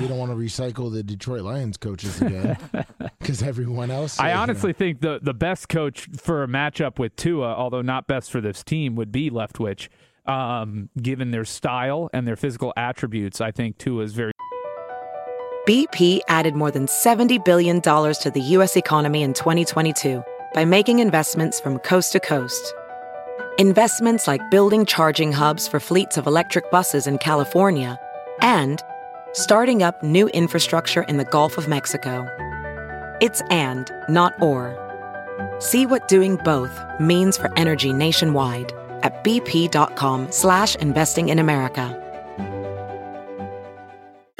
we don't want to recycle the Detroit Lions coaches again because everyone else.
I
you know.
honestly think the the best coach for a matchup with Tua, although not best for this team, would be Leftwich. Um, given their style and their physical attributes, I think Tua is very
BP added more than $70 billion to the U.S. economy in 2022 by making investments from coast to coast. Investments like building charging hubs for fleets of electric buses in California and starting up new infrastructure in the Gulf of Mexico. It's and, not or. See what doing both means for energy nationwide at bp.com slash investing in America.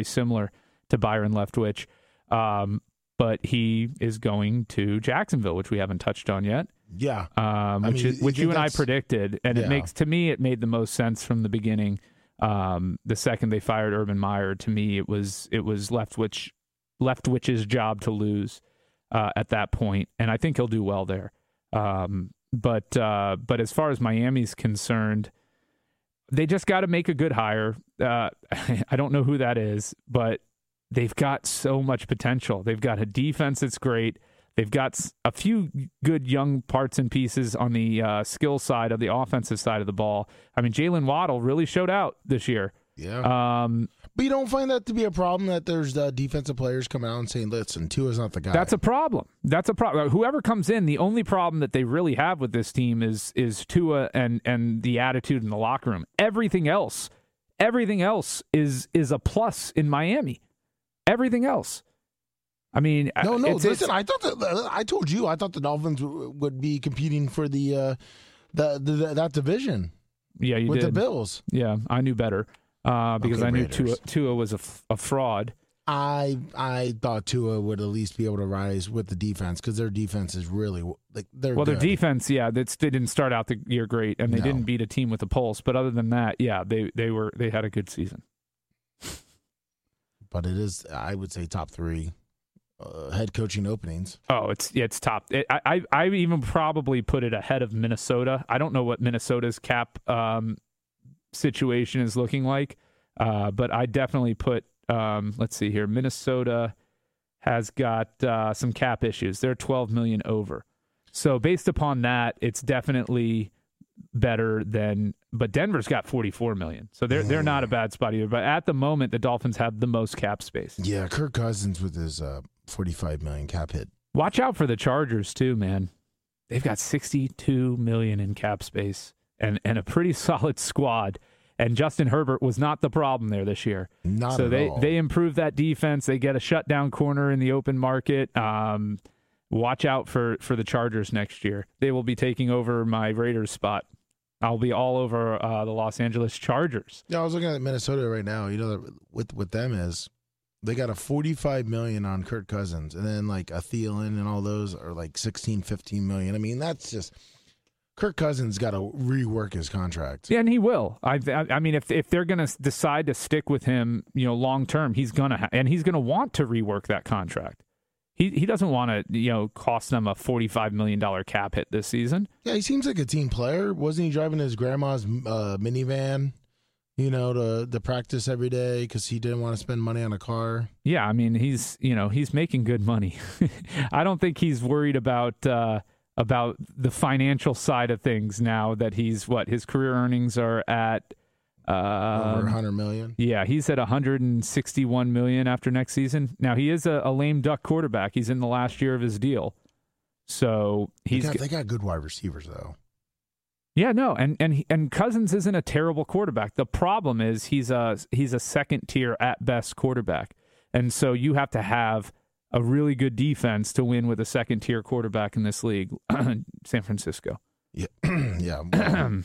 similar to Byron Leftwich, um, but he is going to Jacksonville, which we haven't touched on yet.
Yeah.
um,
I
which
mean,
is,
you
which
think
you and I predicted, and
Yeah.
it makes to me it made the most sense from the beginning. Um, the second they fired Urban Meyer, to me it was it was Leftwich Leftwich's job to lose uh, at that point, and I think he'll do well there. Um, but uh, but as far as Miami's concerned, they just got to make a good hire. Uh, I don't know who that is, but they've got so much potential. They've got a defense that's great. They've got a few good young parts and pieces on the uh, skill side of the offensive side of the ball. I mean, Jaylen Waddle really showed out this year.
Yeah.
Um,
but you don't find that to be a problem that there's uh, defensive players coming out and saying, listen, Tua's not the guy.
That's a problem. That's a problem. Whoever comes in, the only problem that they really have with this team is is Tua and and the attitude in the locker room. Everything else, everything else is is a plus in Miami. Everything else. I mean,
No,
uh,
no.
it's-
listen,
it's-
I thought that, I told you I thought the Dolphins w- would be competing for the uh, the, the that division
yeah, you
with
did.
the Bills.
Yeah, I knew better uh, because
Okay,
I knew
Raiders.
Tua, Tua was a, f- a fraud.
I I thought Tua would at least be able to rise with the defense because their defense is really like they're
Well, their
good.
defense, yeah, that's, they didn't start out the year great, and they
No.
didn't beat a team with a pulse. But other than that, yeah, they they were they had a good season.
but it is I would say top three uh, head coaching openings.
Oh, it's it's top. It, I I I even probably put it ahead of Minnesota. I don't know what Minnesota's cap um, situation is looking like, uh, but I definitely put. Um, let's see here. Minnesota has got uh, some cap issues. They're 12 million over. So based upon that, it's definitely better than. But Denver's got 44 million, so they're they're not a bad spot either. But at the moment, the Dolphins have the most cap space.
Yeah, Kirk Cousins with his uh, forty-five million cap hit.
Watch out for the Chargers too, man. They've got 62 million in cap space and and a pretty solid squad. And Justin Herbert was not the problem there this year.
Not
so they
all.
they improve that defense. They get a shutdown corner in the open market. Um, watch out for for the Chargers next year. They will be taking over my Raiders spot. I'll be all over uh, the Los Angeles Chargers.
Yeah, I was looking at Minnesota right now. You know, with with them is they got a 45 million on Kirk Cousins, and then like a Thielen and all those are like 16, 15 million. I mean, that's just Kirk Cousins got to rework his contract.
Yeah, and he will. I, I, I mean, if if they're going to decide to stick with him, you know, long term, he's gonna ha- and he's gonna want to rework that contract. He he doesn't want to you know cost them a forty five million dollar cap hit this season.
Yeah, he seems like a team player. Wasn't he driving his grandma's uh, minivan? You know, to to practice every day because he didn't want to spend money on a car.
Yeah, I mean he's you know he's making good money. I don't think he's worried about uh, about the financial side of things now that he's what his career earnings are at.
Over
Um,
100 million.
Yeah, he's at 161 million after next season. Now he is a, a lame duck quarterback. He's in the last year of his deal, so
They got, they got good wide receivers though.
Yeah no, and and and Cousins isn't a terrible quarterback. The problem is he's a he's a second tier at best quarterback, and so you have to have a really good defense to win with a second tier quarterback in this league, San Francisco.
Yeah, yeah.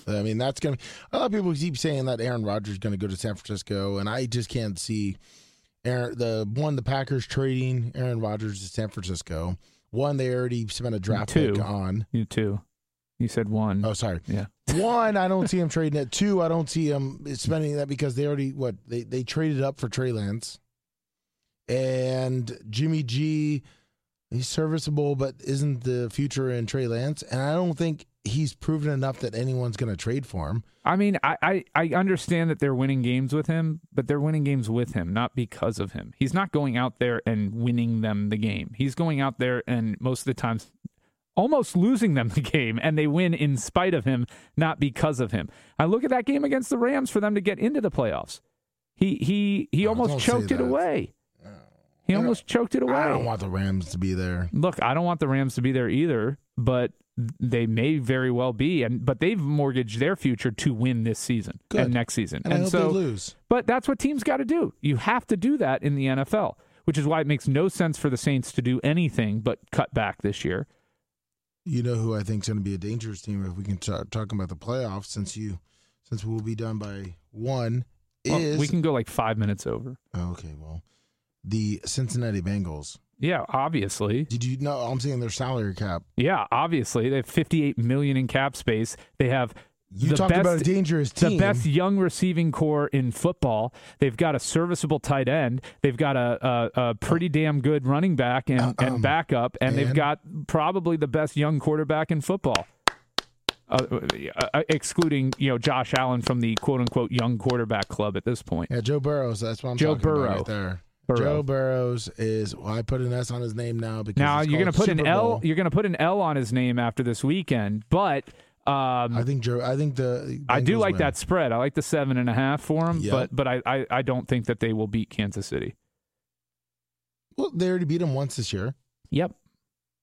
I mean, that's gonna. A lot of people keep saying that Aaron Rodgers is gonna go to San Francisco, and I just can't see. Aaron, the one the Packers trading Aaron Rodgers to San Francisco. One they already spent a draft
Two.
pick on.
You too. You said one.
Oh, sorry.
Yeah.
One, I don't see him trading it. Two, I don't see him spending that because they already what they they traded up for Trey Lance, and Jimmy G He's serviceable, but isn't the future in Trey Lance? And I don't think he's proven enough that anyone's going to trade for him.
I mean, I, I, I understand that they're winning games with him, but they're winning games with him, not because of him. He's not going out there and winning them the game. He's going out there and most of the times almost losing them the game, and they win in spite of him, not because of him. I look at that game against the Rams for them to get into the playoffs. He he he almost choked it away. He
I
almost choked it away.
I don't want the Rams to be there.
Look, I don't want the Rams to be there either, but they may very well be, and but they've mortgaged their future to win this season
Good.
and next season,
And, hope
so
lose.
but that's what teams got to do. You have to do that in the NFL, which is why it makes no sense for the Saints to do anything but cut back this year.
You know who I think is going to be a dangerous team if we can start talking about the playoffs since you since we'll be done by one oh,
Well,
is
we can go like five minutes over.
Oh, okay well the Cincinnati Bengals.
Yeah, obviously.
Did you know? I'm saying their salary cap.
Yeah, obviously. They have 58 million in cap space. They have
You
the
talk
best,
about a dangerous
the best young receiving core in football. They've got a serviceable tight end. They've got a, a, a pretty damn good running back and,
Uh,
and
um,
backup, and, they've got probably the best young quarterback in football. Uh, uh, excluding you know Josh Allen from the quote unquote young quarterback club at this point.
Yeah, Joe Burrows. That's what I'm
Joe
talking about
Burrow.
right there.
Burrow.
Joe Burrows is. Well, I put an S on his name now because
Now you're going to put an L. You're going to put an L on his name after this weekend, but um,
I think Joe. I think the.
I do like
win.
that spread. I like the seven and a half for them,
Yep.
but but I, I I don't think that they will beat Kansas City.
Well, they already beat them once this year.
Yep.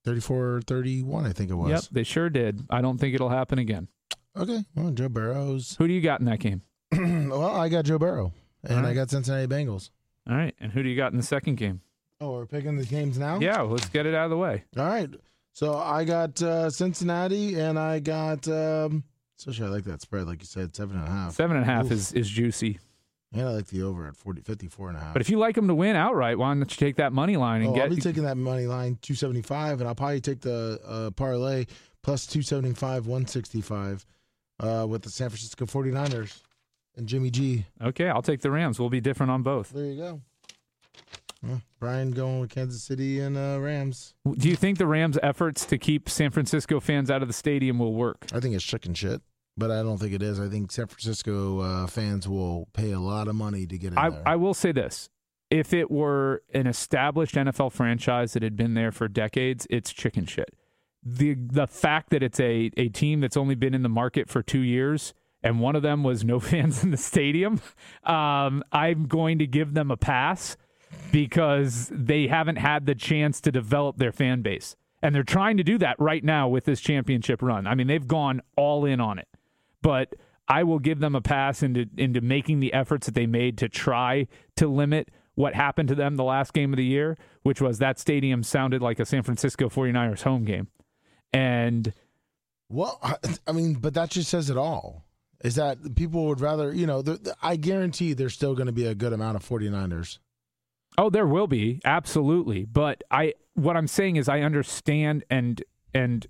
34-31, I think it was.
Yep, they sure did. I don't think it'll happen again.
Okay. Well, Joe Burrows.
Who do you got in that game?
well, I got Joe Burrow, and
All
I got Cincinnati Bengals.
All right, and who do you got in the second game?
Oh, we're picking the games now.
Yeah, let's get it out of the way.
All right. So I got uh, Cincinnati, and I got. Um, especially, I like that spread, like you said, seven and a half.
Seven and a half
Oof.
is is juicy.
And I like the over at 40, 54 and a half.
But if you like them to win outright, why don't you take that money line and
oh,
get?
I'll be taking that money line 275, and I'll probably take the uh, parlay plus 275, 165 uh, with the San Francisco 49ers and Jimmy G.
okay, I'll take the Rams. We'll be different on both.
There you go. Well, Brian going with Kansas City and uh, Rams.
Do you think the Rams' efforts to keep San Francisco fans out of the stadium will work?
I think it's chicken shit, but I don't think it is. I think San Francisco uh, fans will pay a lot of money to get in
I,
there.
I will say this. If it were an established NFL franchise that had been there for decades, it's chicken shit. The the fact that it's a, a team that's only been in the market for two years and one of them was no fans in the stadium, um, I'm going to give them a pass because they haven't had the chance to develop their fan base. And they're trying to do that right now with this championship run. I mean, they've gone all in on it. But I will give them a pass into into making the efforts that they made to try to limit what happened to them the last game of the year, which was that stadium sounded like a San Francisco 49ers home game. And
well, I, mean, but that just says it all. Is that people would rather, you know, I guarantee there's still going to be a good amount of 49ers.
Oh, there will be absolutely, but I what I'm saying is I understand and and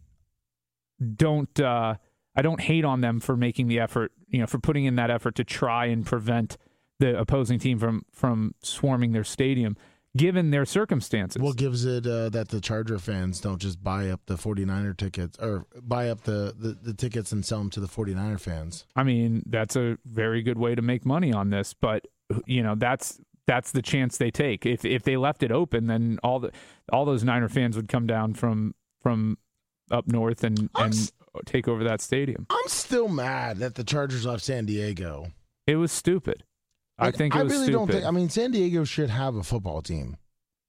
don't uh, I don't hate on them for making the effort, you know, for putting in that effort to try and prevent the opposing team from from swarming their stadium, given their circumstances.
What gives it uh, that the Charger fans don't just buy up the 49er tickets or buy up the, the, the tickets and sell them to the 49er fans?
I mean, that's a very good way to make money on this, but you know, that's that's the chance they take. If if they left it open, then all the all those Niner fans would come down from from up north and
I'm
and
s-
take over that stadium.
I'm still mad that the Chargers left San Diego.
It was stupid. I think it
I
was
really
stupid.
don't think. I mean, San Diego should have a football team.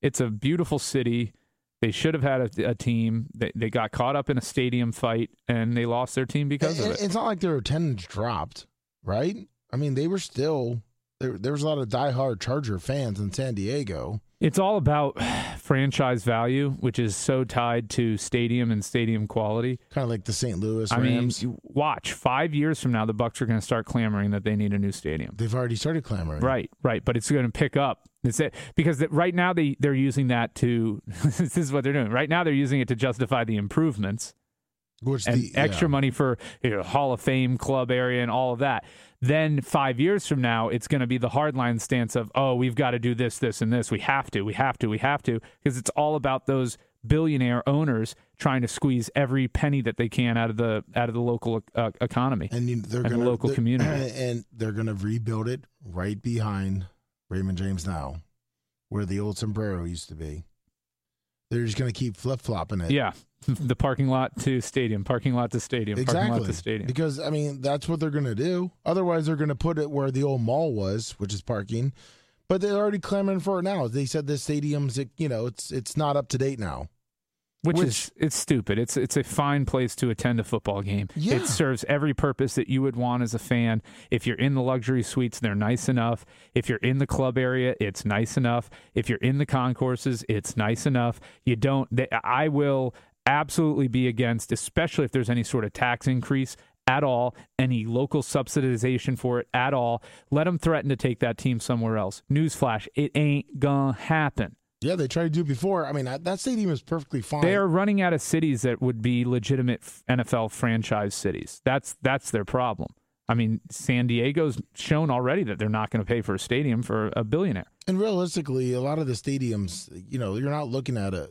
it's a beautiful city. They should have had a, a team. They, they got caught up in a stadium fight and they lost their team because of it.
It's not like their attendance dropped, right? I mean, they were still there. There was a lot of diehard Charger fans in San Diego.
It's all about franchise value, which is so tied to stadium and stadium quality.
Kind of like the St. Louis
I mean,
Rams.
you watch five years from now, the Bucs are going to start clamoring that they need a new stadium.
They've already started clamoring.
Right, right, but it's going to pick up. It's it because the, right now they they're using that to. this is what they're doing. Right now they're using it to justify the improvements
Which
and
the
extra
yeah.
money for you know, Hall of Fame club area and all of that. Then five years from now, it's going to be the hardline stance of, oh, we've got to do this, this, and this. We have to, we have to, we have to, because it's all about those billionaire owners trying to squeeze every penny that they can out of the out of the local uh, economy
and they're
and the local
they're-
community.
and they're gonna rebuild it right behind Raymond James now, where the old sombrero used to be. They're just gonna keep flip flopping it.
Yeah, the parking lot to stadium, parking lot to stadium, parking lot
Exactly.
to stadium.
Because I mean, that's what they're going to do. Otherwise, they're going to put it where the old mall was, which is parking. But they're already clamoring for it now. They said the stadium's, you know, it's it's not up to date now.
Which,
Which-
is it's stupid. It's it's a fine place to attend a football game.
Yeah.
It serves every purpose that you would want as a fan. If you're in the luxury suites, they're nice enough. If you're in the club area, it's nice enough. If you're in the concourses, it's nice enough. You don't. They, I will absolutely be against, especially if there's any sort of tax increase at all, any local subsidization for it at all. Let them threaten to take that team somewhere else. Newsflash: It ain't gonna happen.
Yeah, they tried to do it before. I mean, that stadium is perfectly fine.
They are running out of cities that would be legitimate NFL franchise cities. That's that's their problem. I mean, San Diego's shown already that they're not going to pay for a stadium for a billionaire.
and realistically, a lot of the stadiums, you know, you're not looking at a.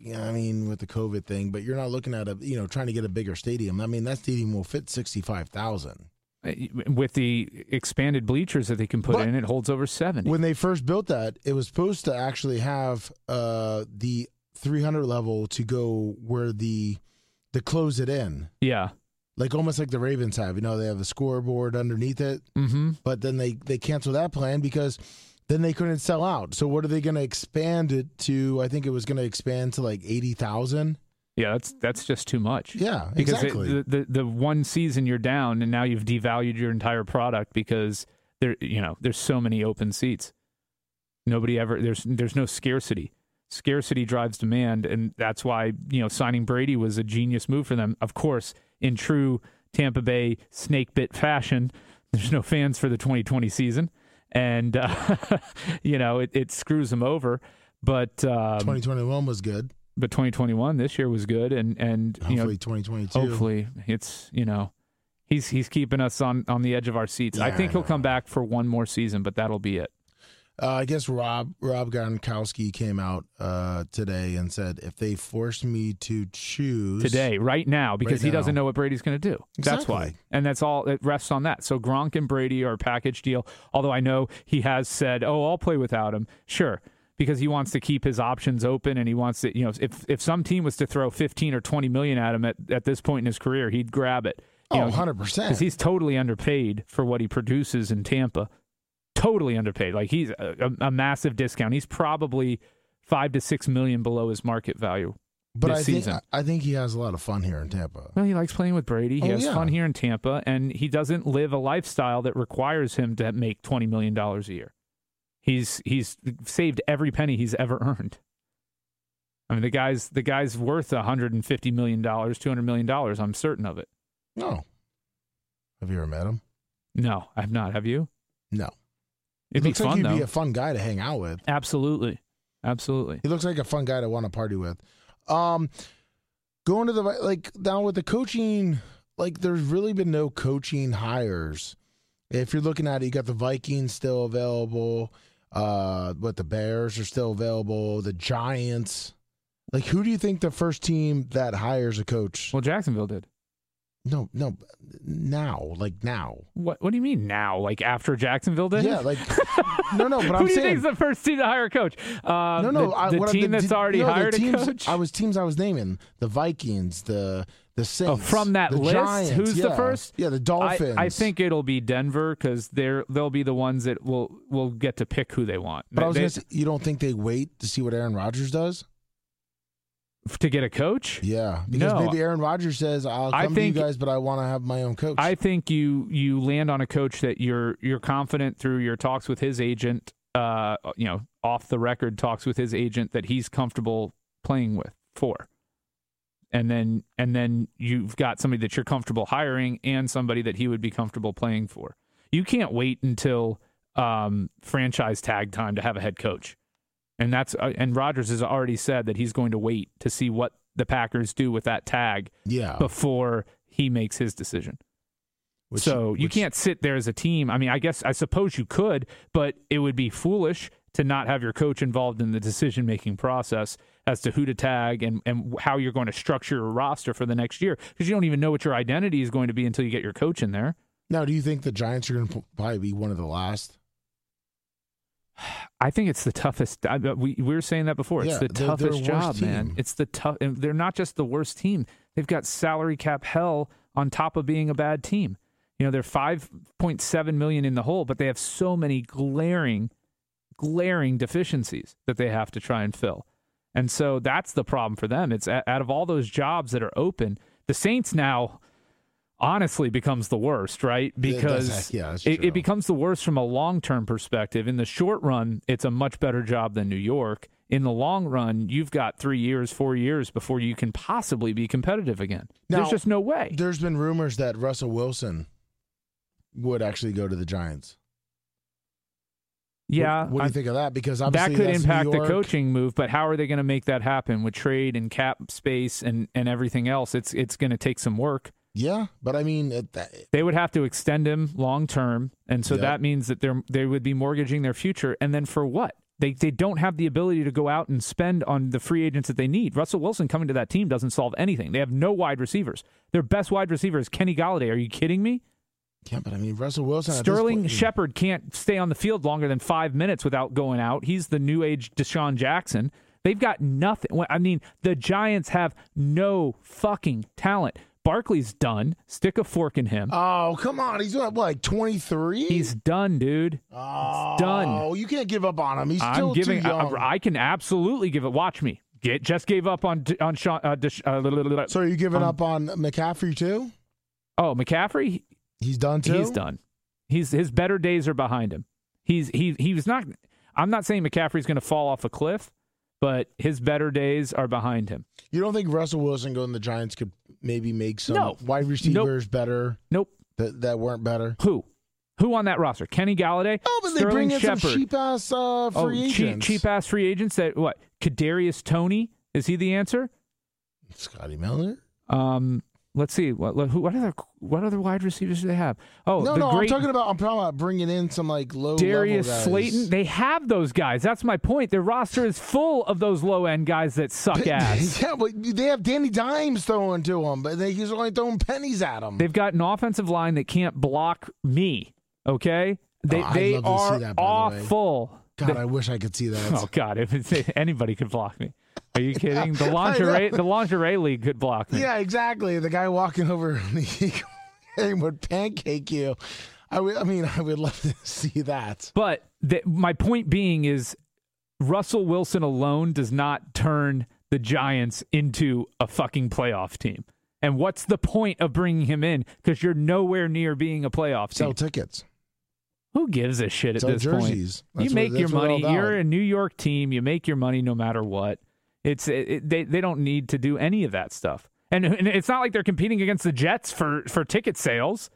Yeah, I mean, with the COVID thing, but you're not looking at a, you know, trying to get a bigger stadium. I mean, that stadium will fit sixty five thousand.
Uh, With the expanded bleachers that they can put
But-
in, it holds over 70.
When they first built that, it was supposed to actually have uh, the 300 level to go where the to close it in,
yeah.
like almost like the Ravens have. You know, they have a scoreboard underneath it,
Mm-hmm.
but then they they canceled that plan because then they couldn't sell out. So what are they going to expand it to? I think it was going to expand to like 80,000.
Yeah, that's that's just too much.
Yeah,
because it-
exactly.
the, the the one season you're down, and now you've devalued your entire product because there, you know, there's so many open seats. Nobody ever there's there's no scarcity. Scarcity drives demand, and that's why you know signing Brady was a genius move for them. Of course, in true Tampa Bay snake bit fashion, there's no fans for the 2020 season, and uh, you know it, it screws them over. But um,
2021 was good.
But 2021 this year was good, and and you know
Hopefully 2022.
hopefully it's you know he's he's keeping us on on the edge of our seats. I think he'll come back for one more season, but that'll be it.
Uh, I guess Rob Rob Gronkowski came out uh, today and said if they force me to choose
today, right now, because
Right
he doesn't know what Brady's going to do. That's why, and that's all. It rests on that. So Gronk and Brady are a package deal. Although I know he has said, "Oh, I'll play without him." Sure, because he wants to keep his options open, and he wants to. You know, if if some team was to throw fifteen or twenty million at him at at this point in his career, he'd grab it. You
Oh,
know,
100
because he's totally underpaid for what he produces in Tampa. Totally underpaid. Like he's a, a, a massive discount. He's probably five to six million below his market value.
But
this
I think. I think he has a lot of fun here in Tampa.
Well, he likes playing with Brady. He
Oh,
has
yeah.
fun here in Tampa, and he doesn't live a lifestyle that requires him to make twenty million dollars a year. He's he's saved every penny he's ever earned. I mean, the guy's the guy's worth hundred and fifty million dollars, two hundred million dollars. I'm certain of it.
No. Have you ever met him?
No, I've not. Have you?
No.
It'd
looks
fun
like he'd
though.
be a fun guy to hang out with.
Absolutely, absolutely.
He looks like a fun guy to want to party with. Um, going to the like down with the coaching, like there's really been no coaching hires. If you're looking at it, you got the Vikings still available. Uh, but the Bears are still available. The Giants. Like, who do you think the first team that hires a coach?
Well, Jacksonville did.
No, no, now, like now.
What What do you mean now? Like after Jacksonville did?
Yeah, like no, no. But
Who
I'm
do you
saying
think's the first team to hire a coach? Uh,
no, no.
the,
I,
the
I-
team
the-
that's already
no,
hired
teams,
a coach.
I was teams I was naming the Vikings, the the Saints.
Oh, from that
the
list,
Giants,
who's the first?
Yeah, the
I,
Dolphins.
I think it'll be Denver because they're they'll be the ones that will will get to pick who they want.
But I was
They-
gonna say, you don't think they wait to see what Aaron Rodgers does?
to get a coach.
Yeah, because
No.
maybe Aaron Rodgers says, "I'll
I
come
think-
to you guys, but I want to have my own coach."
I think you you land on a coach that you're you're confident through your talks with his agent, uh, you know, off the record talks with his agent that he's comfortable playing with for. And then and then you've got somebody that you're comfortable hiring and somebody that he would be comfortable playing for. You can't wait until um, franchise tag time to have a head coach. And that's uh, and Rodgers has already said that he's going to wait to see what the Packers do with that tag
yeah,
before he makes his decision
which-
so you
which-
can't sit there as a team. I mean, I guess I suppose you could, but it would be foolish to not have your coach involved in the decision making process as to who to tag and, and how you're going to structure your roster for the next year because you don't even know what your identity is going to be until you get your coach in there.
Now, do you think the Giants are going to probably be one of the last?
I think it's the toughest. I, we, we were saying that before. It's
Yeah,
the
they're- they're
toughest job,
worst
man. It's the tough. And they're not just the worst team. They've got salary cap hell on top of being a bad team. You know, they're five point seven million in the hole, but they have so many glaring, glaring deficiencies that they have to try and fill. And so that's the problem for them. It's out of all those jobs that are open, the Saints now honestly becomes the worst, right? Because
yeah,
it, it becomes the worst from a long term perspective. In the short run, it's a much better job than New York. In the long run, you've got three years, four years before you can possibly be competitive again. There's just no way.
There's been rumors that Russell Wilson would actually go to the Giants.
Yeah,
What, what do
I-
you think of that? Because
that could impact the coaching move. But how are they going to make that happen with trade and cap space and, and everything else? It's it's going to take some work.
Yeah, but I mean, it, that,
They would have to extend him long term, and so
Yep.
that means that they're they would be mortgaging their future. And then for what? They they don't have the ability to go out and spend on the free agents that they need. Russell Wilson coming to that team doesn't solve anything. They have no wide receivers. Their best wide receiver is Kenny Golladay. Are you kidding me?
Yeah, but I mean, Russell Wilson.
Sterling
point-
Shepard can't stay on the field longer than five minutes without going out. He's the new age DeSean Jackson. They've got nothing. I mean, the Giants have no fucking talent. Barkley's done. Stick a fork in him.
Oh, come on. He's what, like 23?
He's done, dude.
oh,
done.
Oh, you can't give up on him. He's still
I'm giving.
too young.
I, I can absolutely give it. Watch me. Get just gave up on on Sean. Uh, Dish- uh,
so are you giving
um,
up on McCaffrey too?
oh, McCaffrey.
He's done too.
He's done. He's his better days are behind him. He's he he was not. I'm not saying McCaffrey's going to fall off a cliff, but his better days are behind him.
You don't think Russell Wilson going to the Giants could maybe make some
No.
wide receivers better
Nope.
that, that weren't better?
Who? Who on that roster? Kenny Golladay.
Oh, but they
Sterling
bring in some cheap ass uh, free
oh,
agents.
cheap cheap ass free agents. That what? Kadarius Toney is he the answer?
Scotty Miller.
Um, let's see. What who, what other what other wide receivers do they have? Oh,
no, no,
great
I'm talking about. I'm talking about bringing in some like low
Darius
level guys.
Slayton. They have those guys. That's my point. Their roster is full of those low end guys that suck ass.
yeah, but they have Danny Dimes throwing to them, but they, he's only throwing pennies at them.
They've got an offensive line that can't block me. Okay, they
Oh,
they
love to see
are
that, by the
awful.
God,
They-
I wish I could see that.
oh God, if it's, anybody could block me. Are you kidding? The lingerie the lingerie league could block me.
Yeah, exactly. The guy walking over the Eagle game would pancake you. I mean, I would love to see that.
But my point being is Russell Wilson alone does not turn the Giants into a fucking playoff team. And what's the point of bringing him in? Because you're nowhere near being a playoff
Sell
team.
tickets.
Who gives a shit at
Sell
this
jerseys.
point? You make
what-
your money. You're a New York team. You make your money no matter what. It's it, they they don't need to do any of that stuff. And, and it's not like they're competing against the Jets for for ticket sales.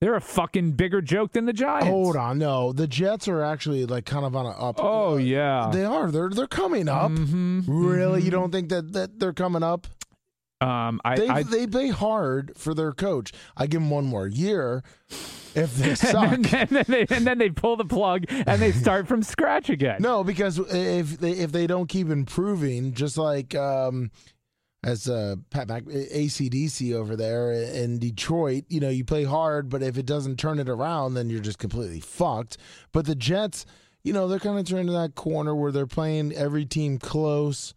They're a fucking bigger joke than the Giants.
Hold on, no, the Jets are actually like kind of on a up.
Oh yeah.
They are. They're they're coming up.
Mhm,
Really, you
mhm.
don't think that, that they're coming up?
Um, I,
They
I
they play hard for their coach. I give them one more year. If they suck,
and, then, and, then they, and then they pull the plug and they start from scratch again.
no, because if they if they don't keep improving, just like um, as uh, Pat Mac, ACDC over there in Detroit, you know, you play hard, but if it doesn't turn it around, then you're just completely fucked. But the Jets, you know, they're kind of turning to that corner where they're playing every team close.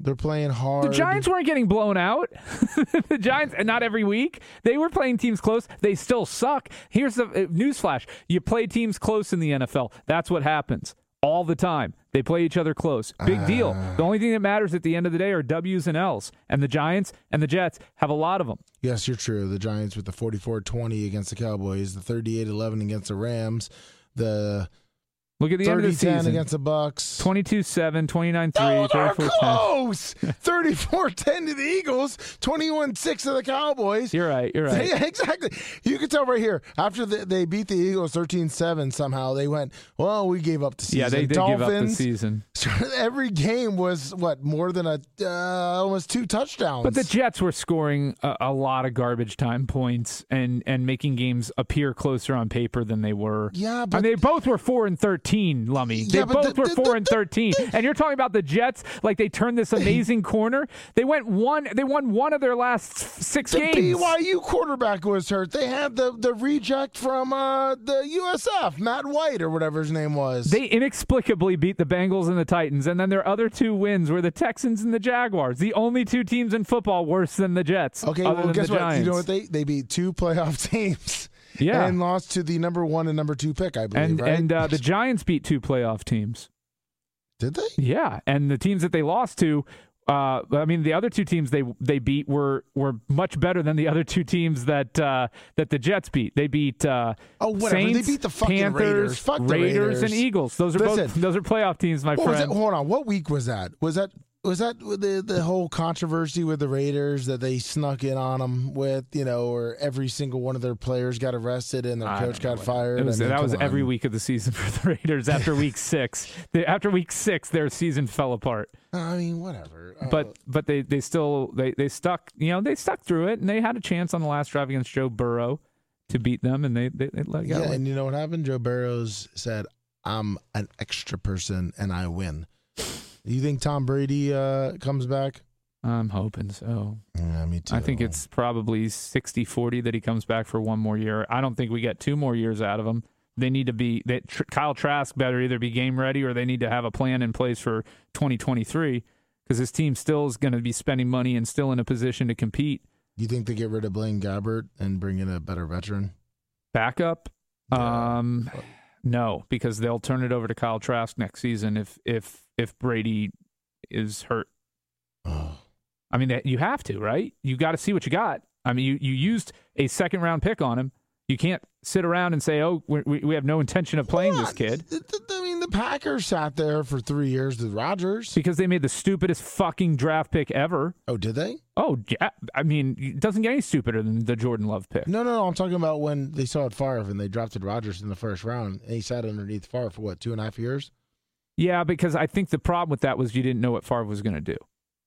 They're playing hard.
The Giants weren't getting blown out. the Giants, and not every week. They were playing teams close. They still suck. Here's the uh, newsflash: you play teams close in the NFL. That's what happens all the time. They play each other close. Big deal. The only thing that matters at the end of the day are W's and L's. And the Giants and the Jets have a lot of them.
Yes, you're true. The Giants with the 44-20 against the Cowboys, the 38-11 against the Rams, the
Look at the end of the
30-10
season.
against the Bucs.
22-7, 29-3,
Those
34-10.
close. 34-10 to the Eagles, 21-6 to the Cowboys.
You're right. You're right.
Yeah, exactly. You can tell right here. After the, they beat the Eagles 13-7 somehow, they went, well, we gave up the season.
Yeah, they did
Dolphins,
give up the season.
Every game was, what, more than a uh, almost two touchdowns.
But the Jets were scoring a, a lot of garbage time points and and making games appear closer on paper than they were.
Yeah, but
mean, they both were four and thirteen. 13, Lummy. They
Yeah,
both
the-
were
the-
4
the-
and 13. And you're talking about the Jets like they turned this amazing corner. They went one they won one of their last 6 games. The.
BYU quarterback was hurt. They had the, the reject from uh, the USF, Matt White or whatever his name was.
They inexplicably beat the Bengals and the Titans, and then their other two wins were the Texans and the Jaguars. The only two teams in football worse than the Jets.
okay,
other
well,
than
guess
the
what?
Giants.
You know what? They they beat two playoff teams.
Yeah.
and lost to the number one and number two pick, I believe.
and
right?
and uh, the Giants beat two playoff teams.
did they?
Yeah, and the teams that they lost to, uh, I mean, the other two teams they they beat were were much better than the other two teams that uh, that the Jets beat. They beat uh,
Oh, whatever. They beat the fucking
Panthers,
Raiders. Fuck the
Raiders, and Eagles. Those are both those are playoff teams, my friend.
Hold on. What week was that? Was that was that the the whole controversy with the Raiders that they snuck in on them with? You know, or every single one of their players got arrested and their
I
coach got fired.
It was,
I mean,
that was
come
every week of the season for the Raiders. After week six, the, after week six, their season fell apart.
I mean, whatever. Uh,
But but they, they still they, they stuck you know they stuck through it and they had a chance on the last drive against Joe Burrow to beat them and they they, they let
yeah, and you know what happened? Joe Burrows said, "I'm an extra person and I win." You think Tom Brady uh, comes back?
I'm hoping so.
Yeah, me too.
I think it's probably 60-40 that he comes back for one more year. I don't think we get two more years out of him. They need to be that Kyle Trask better either be game ready or they need to have a plan in place for 2023 because his team still is going to be spending money and still in a position to compete.
Do you think they get rid of Blaine Gabbert and bring in a better veteran?
Backup,
Yeah.
um, no, because they'll turn it over to Kyle Trask next season if if if Brady is hurt.
Oh.
I mean, you have to, right? You got to see what you got. I mean, you, you used a second round pick on him. You can't sit around and say, "Oh, we we have no intention of playing this kid,"
Th- th- I mean, the Packers sat there for three years with Rodgers.
because they made the stupidest fucking draft pick ever.
Oh, did they?
Oh, yeah. I mean, it doesn't get any stupider than the Jordan Love pick.
No, no, no. I'm talking about when they saw it Favre and they drafted Rodgers in the first round, and he sat underneath Favre for what two and a half years.
Yeah, because I think the problem with that was you didn't know what Favre was going to do.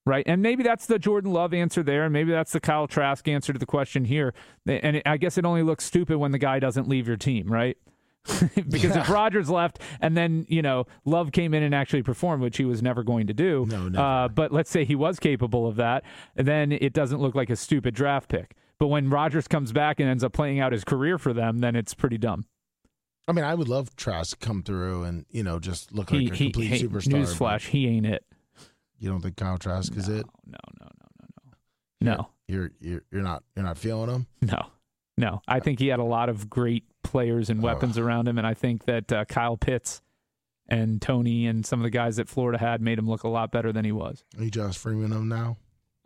Right. And maybe that's the Jordan Love answer there. And maybe that's the Kyle Trask answer to the question here. And I guess it only looks stupid when the guy doesn't leave your team, right? because if Rodgers left and then, you know, Love came in and actually performed, which he was never going to do.
No, never.
Uh, but let's say he was capable of that, then it doesn't look like a stupid draft pick. But when Rodgers comes back and ends up playing out his career for them, then it's pretty dumb.
I mean, I would love Trask come through and you know just look like a
he,
complete superstar.
newsflash, he ain't it.
You don't think Kyle Trask is it?
No, no, no, no, no. No.
You're you're you're not you're not feeling him.
No, no. I think he had a lot of great players and weapons around him, and I think that uh, Kyle Pitts and Toney and some of the guys that Florida had made him look a lot better than he was.
Are you Josh Freeman him now?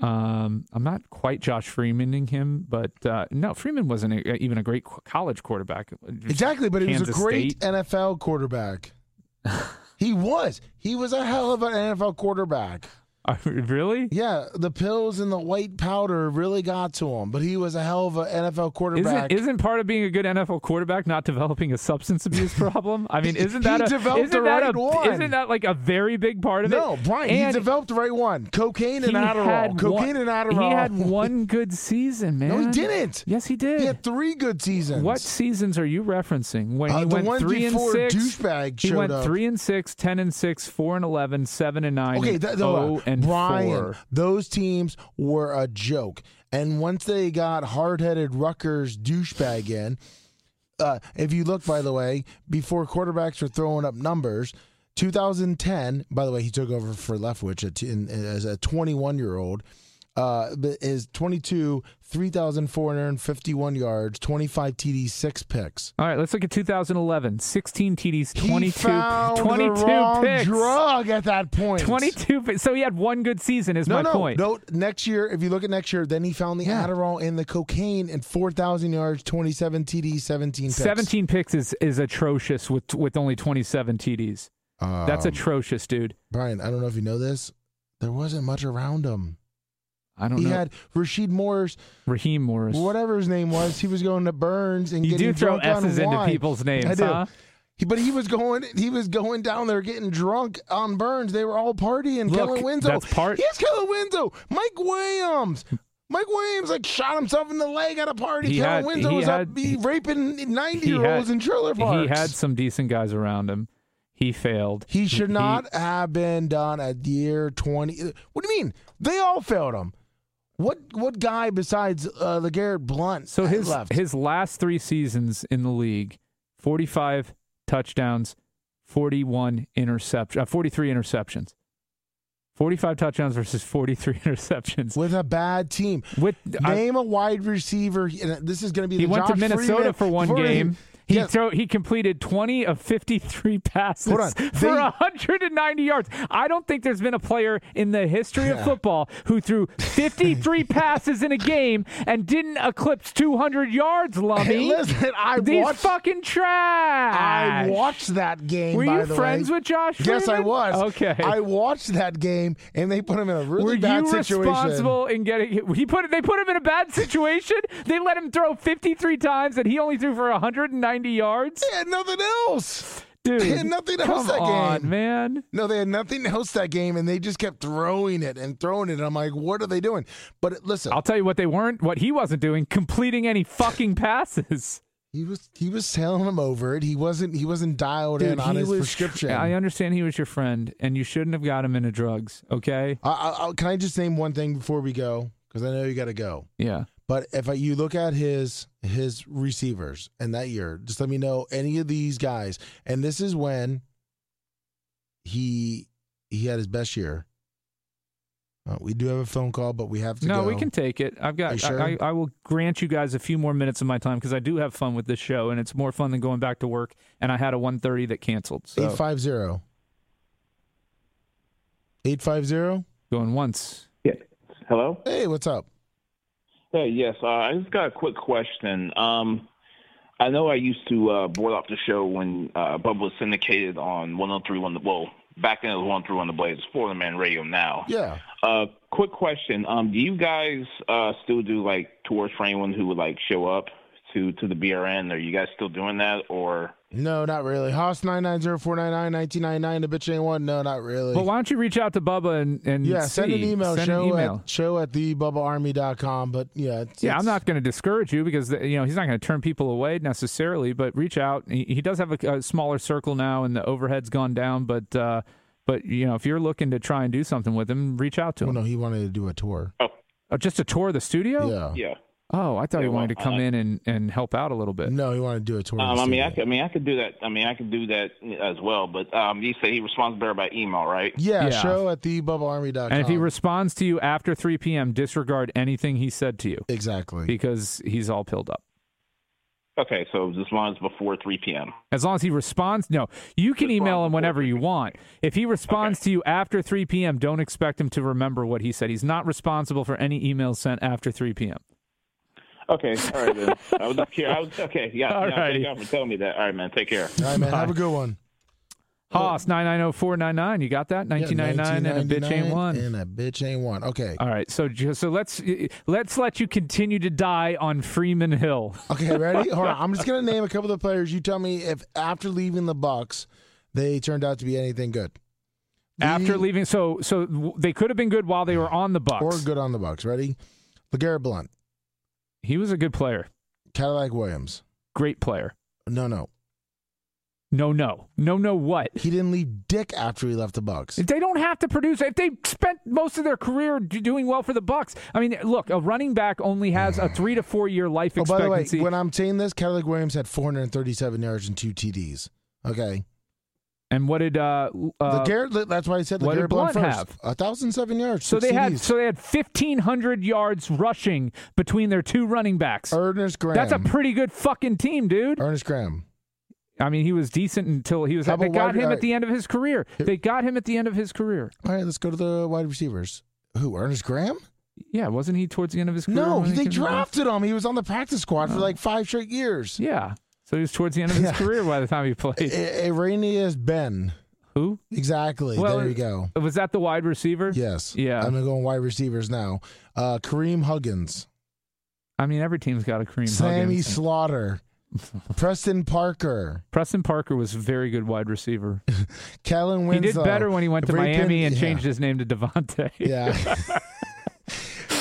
Um, I'm not quite Josh Freemaning him, but uh, no, Freeman wasn't a, even a great college quarterback.
Exactly, but he was a great
State.
NFL quarterback. he was. He was a hell of an NFL quarterback.
Really?
Yeah, the pills and the white powder really got to him, but he was a hell of an NFL quarterback.
Isn't isn't part of being a good NFL quarterback not developing a substance abuse problem? I mean, isn't
He
that a,
developed
isn't
the
that
right
a,
one.
Isn't that like a very big part of it?
no, Brian, he developed the right one. Cocaine and
he
Adderall. Cocaine
one,
and Adderall.
He had one good season, man.
No, he didn't.
Yes, he did.
He had three good seasons.
What seasons are you referencing? When
Uh,
he went three and six,
douchebag
he went
up.
three and six, ten and six, four and 11, 7 and nine,
Okay,
and
that,
oh and
Brian,
four.
those teams were a joke. And once they got hard-headed Rutgers douchebag in, uh, if you look, by the way, before quarterbacks were throwing up numbers, 2010. By the way, he took over for Leftwich at, in, as a 21-year-old. Uh, is 22, 3,451 yards, 25 TDs, six picks.
All right, let's look at 2011. 16 TDs,
He
22,
found
22
the wrong
picks.
drug at that point.
22 picks. So he had one good season, is
No,
my
no,
point.
no. Next year, if you look at next year, then he found the
Yeah.
Adderall and the cocaine and 4,000 yards, 27 TDs, 17 picks.
17 picks is, is atrocious with with only 27 TDs. That's
Um,
atrocious, dude.
Brian, I don't know if you know this. There wasn't much around him.
I don't
He
know.
He had Rasheed Morris,
Raheem Morris.
whatever his name was. He was going to Burns and
You
getting
do throw S's into
wine.
people's names,
I do.
huh?
He, but he was going. He was going down there getting drunk on Burns. They were all partying.
Look,
Kellen Winslow.
that's part-
Yes, Kellen Winslow. Mike Williams. Mike Williams like shot himself in the leg at a party.
He
Kellen
had-
Winslow
he
was
had-
up be raping ninety year olds in trailer parks.
He had some decent guys around him. He failed.
He should not have been done at year 20. What do you mean? They all failed him. What what guy besides uh, LeGarrette Blunt
So his
left?
his last three seasons in the league, 45 touchdowns, 41 interceptions, uh, 43 interceptions. 45 touchdowns versus 43 interceptions.
with a bad team.
With I-
Name a wide receiver. and This is going to be
he
the
went to Minnesota
Freeman-
for one game. He
Yes.
throw, he completed 20 of 53 passes
on.
for 190 yards. I don't think there's been a player in the history of football who threw 53 passes in a game and didn't eclipse 200 yards, Lummy.
Hey, listen, I
These
watched.
fucking trash.
I watched that game.
Were you friends
way.
with Josh?
Yes, I was.
Okay.
I watched that game, and they put him in a really
Were
bad
you
situation.
responsible in getting? He put they put him in a bad situation. they let him throw 53 times, and he only threw for 190 yards.
They had nothing else.
Dude,
They had nothing else that
on,
game.
man.
No, they had nothing else that game, and they just kept throwing it and throwing it. And I'm like, what are they doing? But listen,
I'll tell you what they weren't, what he wasn't doing, completing any fucking passes.
he was he was sailing them over it. He wasn't he wasn't dialed
Dude,
in on his
was-
prescription.
I understand he was your friend, and you shouldn't have got him into drugs. Okay?
I, I, I- can I just name one thing before we go? Because I know you got to go.
Yeah.
But if I, you look at his his receivers in that year, just let me know any of these guys. And this is when he he had his best year. Uh, we do have a phone call, but we have to
No,
go.
we can take it. I've got.
sure?
I, I, I will grant you guys a few more minutes of my time because I do have fun with this show, and it's more fun than going back to work. And I had a one thirty that canceled. So
850. 850?
going once. Yeah.
Hello.
Hey, what's up?
Hey, yes. Uh, I just got a quick question. Um, I know I used to uh, board off the show when uh, Bubba was syndicated on 103 the well back then it was 103 the Blaze, Florida Man Radio now.
Yeah.
Uh, quick question. Um, do you guys uh, still do like tours for anyone who would like show up to to the BRN? Are you guys still doing that or?
No, not really. Haas 990-499-1999, the bitch ain't one. No, not really.
But why don't you reach out to Bubba and, and
yeah, send an email.
Send
show
an email.
at show at thebubbaarmy.com. But yeah, it's,
Yeah, I'm not going to discourage you because you know he's not going to turn people away necessarily, but reach out. He, he does have a, a smaller circle now, and the overhead's gone down. But uh, but you know if you're looking to try and do something with him, reach out to
Well,
him.
no, he wanted to do a tour.
Oh,
Uh, just a tour of the studio.
Yeah.
yeah.
Oh, I thought he wanted to come
I-
in and, and help out a little bit.
No, he wanted to do a tour. of
Um, I mean, I, could, I mean, I could do that. I mean, I could do that as well. But um, you say he responds better by email, right?
yeah,
Yeah.
show at thebubbaarmy.com.
And if he responds to you after 3 p.m., disregard anything he said to you
exactly.
because he's all pilled up.
Okay, so as long as before 3 p.m.
As long as he responds, no, you can
Responds
email him whenever you want. If he responds to you after 3 p.m., don't expect him to remember what he said. He's not responsible for any emails sent after 3 p.m.
Okay, all right then. I was just curious. I was okay. Yeah,
All
yeah,
righty.
thank you for telling me that. All right, man. Take care.
All right, man. Have a good one.
Haas, 990-499. You got that? 1999 and a bitch ain't one.
And a bitch ain't one. Okay.
All right, so ju- so let's let's let you continue to die on Freeman Hill.
Okay, ready? Hold on. I'm just gonna name a couple of the players. You tell me if after leaving the Bucs, they turned out to be anything good.
After leaving, so so they could have been good while they were on the Bucs.
or good on the Bucs. Ready? LeGarrette Blunt,
He was a good player,
Cadillac Williams.
great player.
No, no,
No, no, no, no. What?
he didn't leave Dick after he left the Bucs.
If they don't have to produce, if they spent most of their career d- doing well for the Bucs, I mean, look, a running back only has a three to four year life
Oh, by the way,
expectancy.
when I'm saying this, Cadillac Williams had 437 yards and two TDs. Okay,
and what did uh, uh
LeGarrette, that's why I said
what did
LeGarrette Blunt
Blunt
first.
have?
A thousand seven yards.
so they had so they had fifteen hundred yards rushing between their two running backs.
Earnest Graham.
That's a pretty good fucking team, dude.
Earnest Graham.
I mean, he was decent until he was.
How
They got
wide-
him at the end of his career. They got him at the end of his career.
All right, let's go to the wide receivers. Who? Earnest Graham?
Yeah, wasn't he towards the end of his career?
No, they
came to the Bucs?
drafted him. He was on the practice squad for like five straight years.
Yeah, so he was towards the end of his career by the time he played.
A- Arrelious Benn.
Who
Exactly.
Well,
there you go.
was that? The wide receiver?
Yes.
Yeah.
I'm gonna go on wide receivers now. Uh, Kareem Huggins,
I mean, every team's got a Kareem
Sammy
Huggins.
Stroughter, Preston Parker,
Preston Parker was a very good wide receiver.
Kellen Winslow.
He did better when he went to Miami and
yeah.
changed his name to Devontae.
Yeah.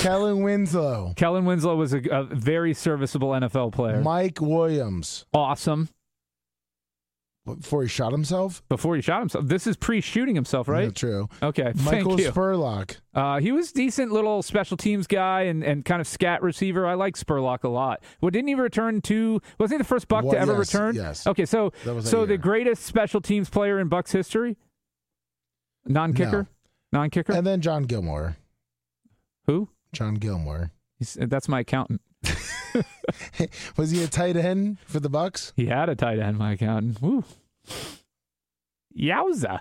Kellen Winslow,
Kellen Winslow was a, a very serviceable NFL player.
Mike Williams,
awesome.
before he shot himself.
before he shot himself. This is pre-shooting himself, right?
Yeah, true.
Okay,
Michael
thank you.
Spurlock.
Uh, he was decent little special teams guy and, and kind of scat receiver. I like Spurlock a lot. Well, didn't he return to? Wasn't he the first Buc
Well,
to ever
yes,
return?
yes.
Okay, so
That was that
so the greatest special teams player in Bucs history, non-kicker, non-kicker.
And then John Gilmore.
Who?
John Gilmore.
He's, uh, that's my accountant.
Was he a tight end for the Bucks?
He had a tight end. My accountant. Woo. Yowza.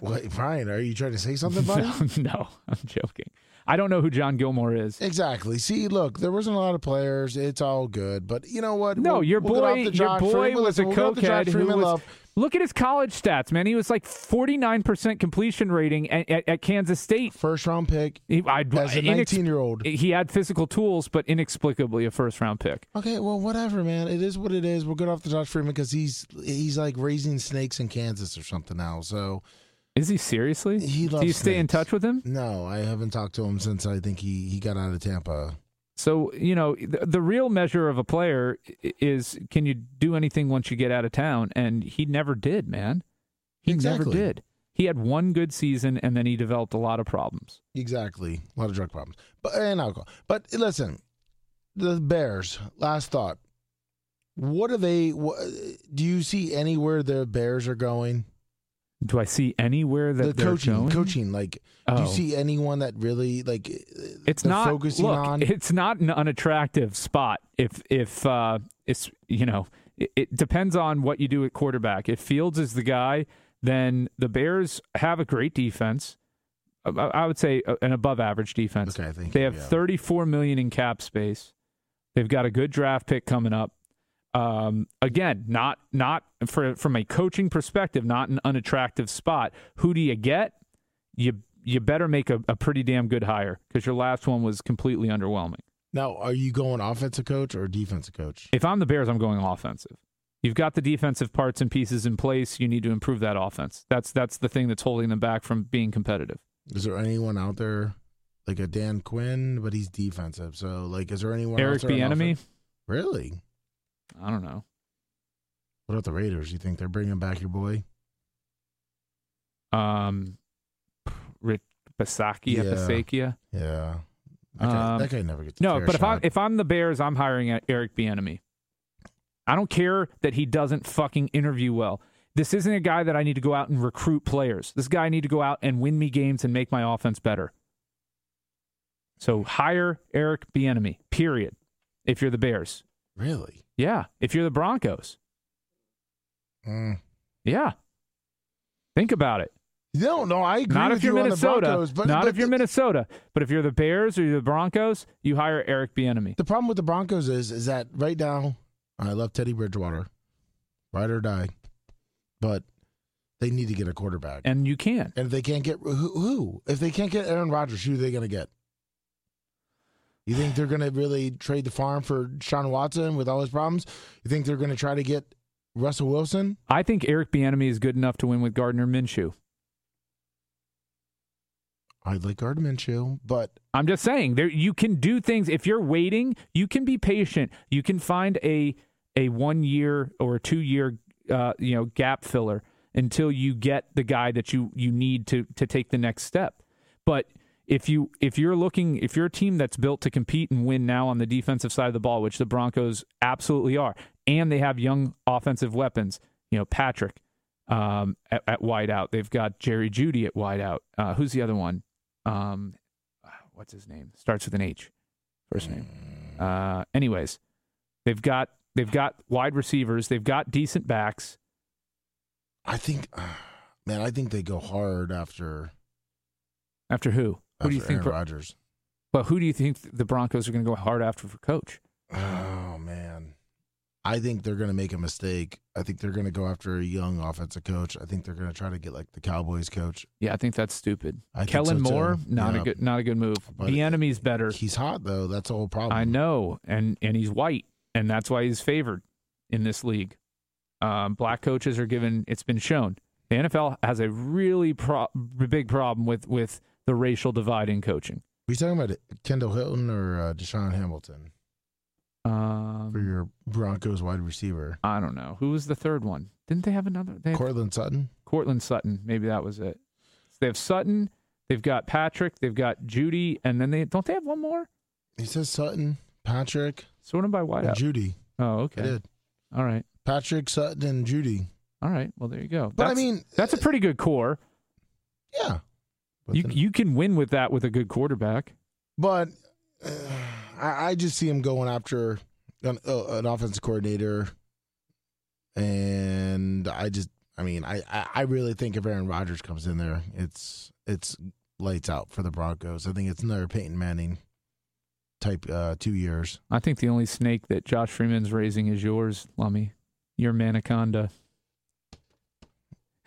Wait, Brian, are you trying to say something, buddy?
No, no, I'm joking. I don't know who John Gilmore is.
Exactly. See, look, there wasn't a lot of players. It's all good, but you know what?
No,
We'll-
your
we'll
boy,
off the
your boy
Freeman.
was a
Listen, we'll the Josh
cokehead who was. Look at his college stats, man. He was like 49% completion rating at, at, at Kansas State.
first round pick
He, I,
as a
inex-
19 year old.
he had physical tools, but inexplicably a first round pick.
Okay, well, whatever, man. It is what it is. We'll get off the Josh Freeman because he's he's like raising snakes in Kansas or something now. So
Is he seriously?
He
Do you stay in touch with him?
no, I haven't talked to him since I think he he got out of Tampa.
So, you know, the, the real measure of a player is can you do anything once you get out of town? And he never did, man. He never did. He had one good season and then he developed a lot of problems.
Exactly, a lot of drug problems, but and alcohol. But listen, the Bears. Last thought. What are they? What, do you see anywhere the Bears are going?
Do I see anywhere that
the
they're
coaching,
going?
coaching. Like, do
Oh.
you see anyone that really like?
it's not
focusing
look,
on.
it's not an unattractive spot if if uh it's you know it, it depends on what you do at quarterback if fields is the guy then the bears have a great defense I, I would say uh, an above average defense
Okay, I think
they have
yeah.
34 million in cap space they've got a good draft pick coming up um, again, not not for, from a coaching perspective, not an unattractive spot. Who do you get? You you better make a, a pretty damn good hire because your last one was completely underwhelming.
Now, are you going offensive coach or defensive coach?
If I'm the Bears, I'm going offensive. You've got the defensive parts and pieces in place. You need to improve that offense. That's that's the thing that's holding them back from being competitive.
Is there anyone out there like a Dan Quinn, but he's defensive? So, like, is there anyone?
Eric
else there on
Bieniemy.
Really?
I don't know.
What about the Raiders? You think they're bringing back your boy?
Um, Rick Bisaccia,
Yeah.
Bisaccia.
Yeah. That guy,
Um,
that guy never gets.
No, but if I'm if I'm the Bears, I'm hiring Eric Bieniemy. I don't care that he doesn't fucking interview well. This isn't a guy that I need to go out and recruit players. This guy I need to go out and win me games and make my offense better. So hire Eric Bieniemy. Period. If you're the Bears,
really,
yeah. If you're the Broncos,
mm.
yeah. Think about it.
no, no, I agree
Not
with
if you're
you
Minnesota.
on the Broncos, but
not
but
if you're
the,
Minnesota. But if you're the Bears or you're the Broncos, you hire Eric Bieniemy.
The problem with the Broncos is is that right now, I love Teddy Bridgewater, ride or die, but they need to get a quarterback.
And you can't.
And if they can't get who, who? If they can't get Aaron Rodgers, who are they going to get? You think they're going to really trade the farm for Sean Watson with all his problems? You think they're going to try to get Russell Wilson?
I think Eric Bieniemy is good enough to win with Gardner Minshew.
I like Gardner Minshew, but
I'm just saying there you can do things if you're waiting, you can be patient. You can find a a 1 year or a 2 year uh, you know gap filler until you get the guy that you you need to to take the next step. But if you if you're looking if you're a team that's built to compete and win now on the defensive side of the ball, which the Broncos absolutely are, and they have young offensive weapons, you know Patrick um, at, at wideout, they've got Jerry Jeudy at wideout. Uh, who's the other one? Um, what's his name? Starts with an H. First name. Uh, anyways, they've got they've got wide receivers. They've got decent backs.
I think, man, I think they go hard after
After who? Who do you think?
Aaron Rodgers.
Well, who do you think the Broncos are going to go hard after for coach?
Oh man, I think they're going to make a mistake. I think they're going to go after a young offensive coach. I think they're going to try to get like the Cowboys coach.
Yeah, I think that's stupid.
I think
Kellen
so.
Moore, not
Yeah.
a good, not a good move.
But
Bieniemy's better.
He's hot though. That's the whole problem.
I know, and and he's white, and that's why he's favored in this league. Um, black coaches are given. It's been shown the NFL has a really pro- big problem with with the racial divide in coaching.
We talking about Kendall Hinton or uh, Deshaun Hamilton?
Um,
for your Broncos wide receiver?
I don't know. Who was the third one? Didn't they have another? They
Courtland Sutton.
Courtland Sutton. Maybe that was it. They have Sutton. They've got Patrick. They've got Jeudy, and then they don't they have one more?
He says Sutton, Patrick,
Sort of by wideout.
Jeudy.
Oh,
I
okay.
did.
All right.
Patrick Sutton and Jeudy.
All right. Well, there you go.
But I mean,
that's a pretty good core.
yeah.
You you can win with that with a good quarterback.
but uh, I, I just see him going after an, uh, an offensive coordinator, and I just, I mean, I, I, I really think if Aaron Rodgers comes in there, it's it's lights out for the Broncos. I think it's another Peyton Manning type uh, two years.
I think the only snake that Josh Freeman's raising is yours, Lummy. Your Manaconda.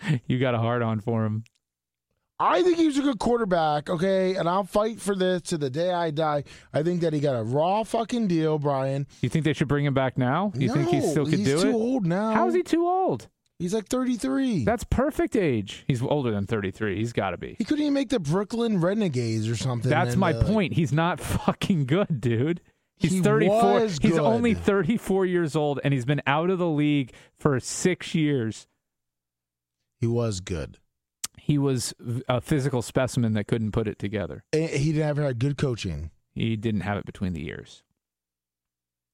you got a hard on for him.
I think he was a good quarterback, okay, and I'll fight for this to the day I die. I think that he got a raw fucking deal, Brian.
You think they should bring him back now? You think he
No,
still could
he's too old now.
How is he too old?
He's like 33.
That's perfect age. He's older than 33. He's got to be.
he couldn't even make the Brooklyn Renegades or something.
That's
and,
my
uh,
point. He's not fucking good, dude. He's
He
34.
was
He's only 34 years old and he's been out of the league for 6 years.
He was good.
He was a physical specimen that couldn't put it together.
And He never had good coaching.
He didn't have it between the ears.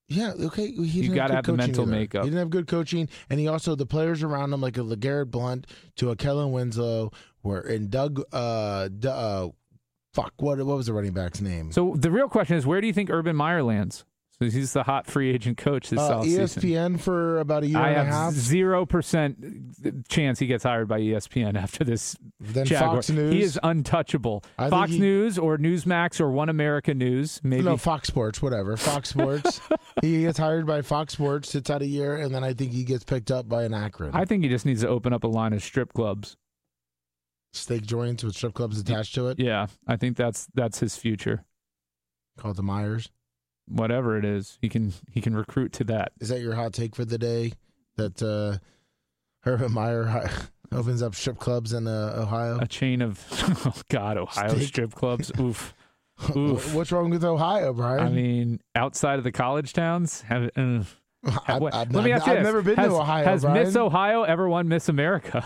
Yeah, okay. He
You
didn't
gotta
have,
have the
coaching
mental
either.
makeup.
He didn't have good coaching, and he also the players around him, like a Legarrette Blunt to a Kellen Winslow, were and Doug. Uh, D- uh, fuck, what what was the running back's name?
So the real question is where do you think Urban Meyer lands? So he's the hot free agent coach this
uh. ESPN for about a year
I
and a half.
zero percent chance he gets hired by ESPN after this.
Then
Jaguar.
Fox News.
He is untouchable.
I
Fox
he-
News or Newsmax or One America News, maybe.
No, Fox Sports, whatever. Fox Sports. he gets hired by Fox Sports, sits out a year, and then I think he gets picked up by an Akron.
I think he just needs to open up a line of strip clubs.
Steak joints with strip clubs attached to it,
Yeah, I think that's that's his future.
called the Myers.
Whatever it is, he can he can recruit to that.
Is that your hot take for the day? That uh, Herbert Meyer opens up strip clubs in uh, Ohio?
A chain of oh god, Ohio
Steak.
strip clubs. Oof. oof.
What's wrong with Ohio, Brian?
I mean, outside of the college towns, have, uh,
I,
what-
I've,
let me ask you
I've
this.
never been
has,
to Ohio.
Has
Brian.
Miss Ohio ever won Miss America?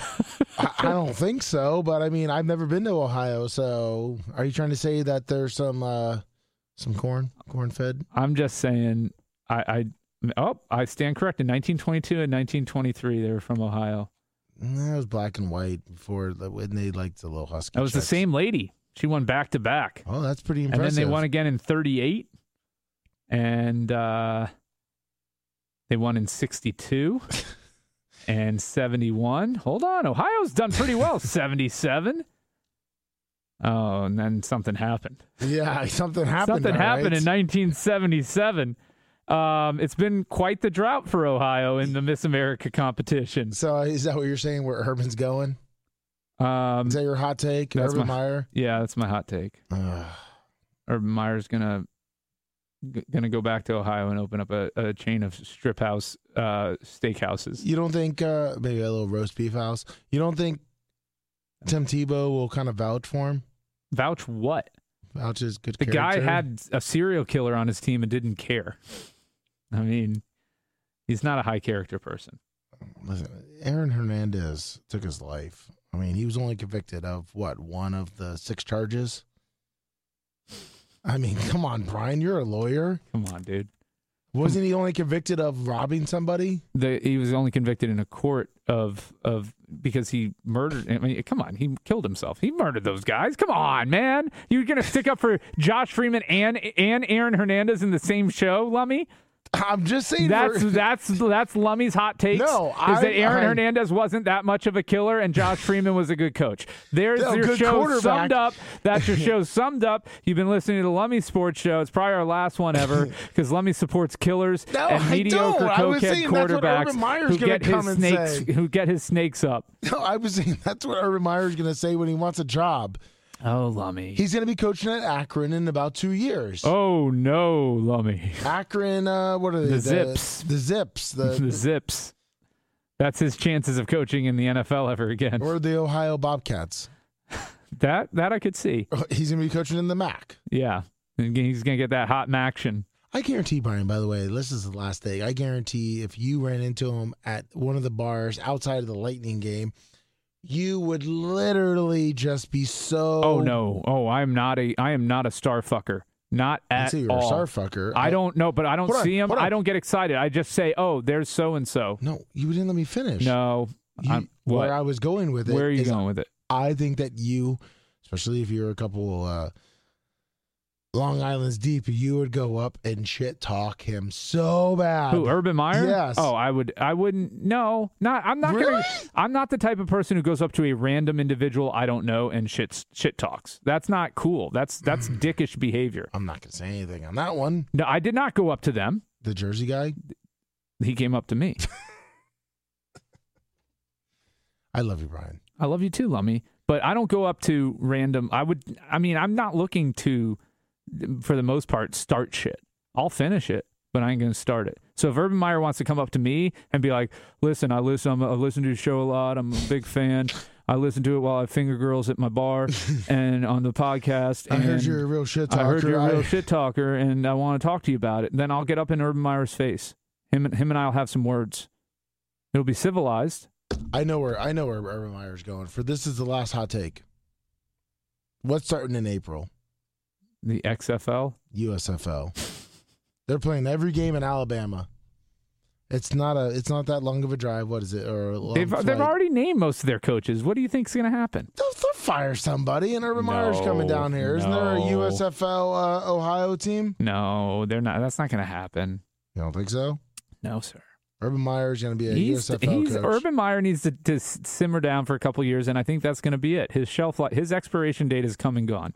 I, I don't think so, but I mean, I've never been to Ohio. So, are you trying to say that there's some uh, some corn, corn fed?
I'm just saying. I, I oh, I stand corrected. 1922 and 1923, they were from Ohio.
That was black and white before the, when they liked the little husky.
That was the same lady. She won back to back,
Oh, that's pretty impressive.
and then they won again in 38, and uh, they won in 62 and 71. Hold on, Ohio's done pretty well. 77. Oh, and then something happened.
Yeah, something happened.
Something happened
right.
in 1977. Um, it's been quite the drought for Ohio in the Miss America competition.
So, is that what you're saying? Where Urban's going?
Um,
Is that your hot take, Urban
my-
Meyer?
yeah, that's my hot take.
Ugh.
Urban Meyer's gonna gonna go back to Ohio and open up a, a chain of strip house uh, steakhouses.
You don't think uh, maybe a little roast beef house? You don't think Tim Tebow will kind of vouch for him?
Vouch what?
Vouch is good.
The guy had a serial killer on his team and didn't care. I mean, he's not a high character person.
Listen, Aaron Hernandez took his life. I mean, he was only convicted of what one of the six charges. I mean, come on, Brian, you're a lawyer.
Come on, dude.
Wasn't he only convicted of robbing somebody?
the he was only convicted in a court of of because he murdered. I mean, come on, he killed himself. He murdered those guys. Come on, man. You're gonna stick up for Josh Freeman and and Aaron Hernandez in the same show, Lummy?
I'm just saying.
That's
for-
that's that's Lummy's hot takes.
No,
is
I-
that Aaron
I-
Hernandez wasn't that much of a killer and Josh Freeman was a good coach. There's
No,
your show summed up. That's your show summed up. You've been listening to the Lummy Sports Show. It's probably our last one ever because Lummy supports killers
No,
and mediocre
don't. I was
cokehead
saying that's what
quarterbacks who get his snakes
say.
who get his snakes up.
No, I was saying that's what Urban Meyer's going to say when he wants a job.
Oh, Lummy.
He's going to be coaching at Akron in about two years.
oh no, Lummy.
Akron, uh, what are they?
The Zips.
The Zips. The,
the Zips. That's his chances of coaching in the NFL ever again.
or the Ohio Bobcats.
That that I could see.
He's going to be coaching in the MAC.
Yeah. He's going to get that hot in action.
I guarantee, Brian, by the way, this is the last thing. I guarantee if you ran into him at one of the bars outside of the Lightning game, you would literally just be so.
Oh no! Oh, I'm not a I am not a star fucker. Not
I
at
you're
all.
a star fucker.
I don't know, but I don't
Hold on,
see him. I don't get excited. I just say, "Oh, there's so and so."
No, you didn't let me finish.
No,
You- where I was going with it.
Where are you going with it?
I think that you, especially if you're a couple uh, Long Island's deep, you would go up and shit talk him so bad.
Who, Urban Meyer?
Yes.
Oh, I would. I wouldn't. No, not. I'm not
Really?
gonna. I'm not the type of person who goes up to a random individual I don't know and shit shit talks. That's not cool. That's that's dickish behavior.
I'm not gonna say anything on that one.
No, I did not go up to them.
The Jersey guy.
He came up to me.
I love you, Brian.
I love you too, Lummy. But I don't go up to random. I would. I mean, I'm not looking to, for the most part, start shit. I'll finish it, but I ain't gonna start it. So if Urban Meyer wants to come up to me and be like, "Listen, I listen. I'm, I listen to the show a lot. I'm a big fan. I listen to it while I finger girls at my bar and on the podcast.
I heard you're a real shit talker.
I heard you're a real
I-
shit talker, and I want to talk to you about it. Then I'll get up in Urban Meyer's face. Him and him and I'll have some words. It'll be civilized.
I know where I know where Urban Meyer's going. For this is the last hot take. What's starting in April?
The XFL.
USFL. They're playing every game in Alabama. It's not a. It's not that long of a drive. What is it? Or
They've
flight.
they've already named most of their coaches. What do you think's going to happen?
They'll, they'll fire somebody, and Urban Meyer's coming
No,
down here. Isn't there a. USFL uh, Ohio team?
No, they're not. That's not going to happen.
You don't think so?
No, sir.
Urban Meyer's going to be a
He's,
USFL
he's
coach.
Urban Meyer needs to, to simmer down for a couple years, and I think that's going to be it. His shelf life, his expiration date is come and gone.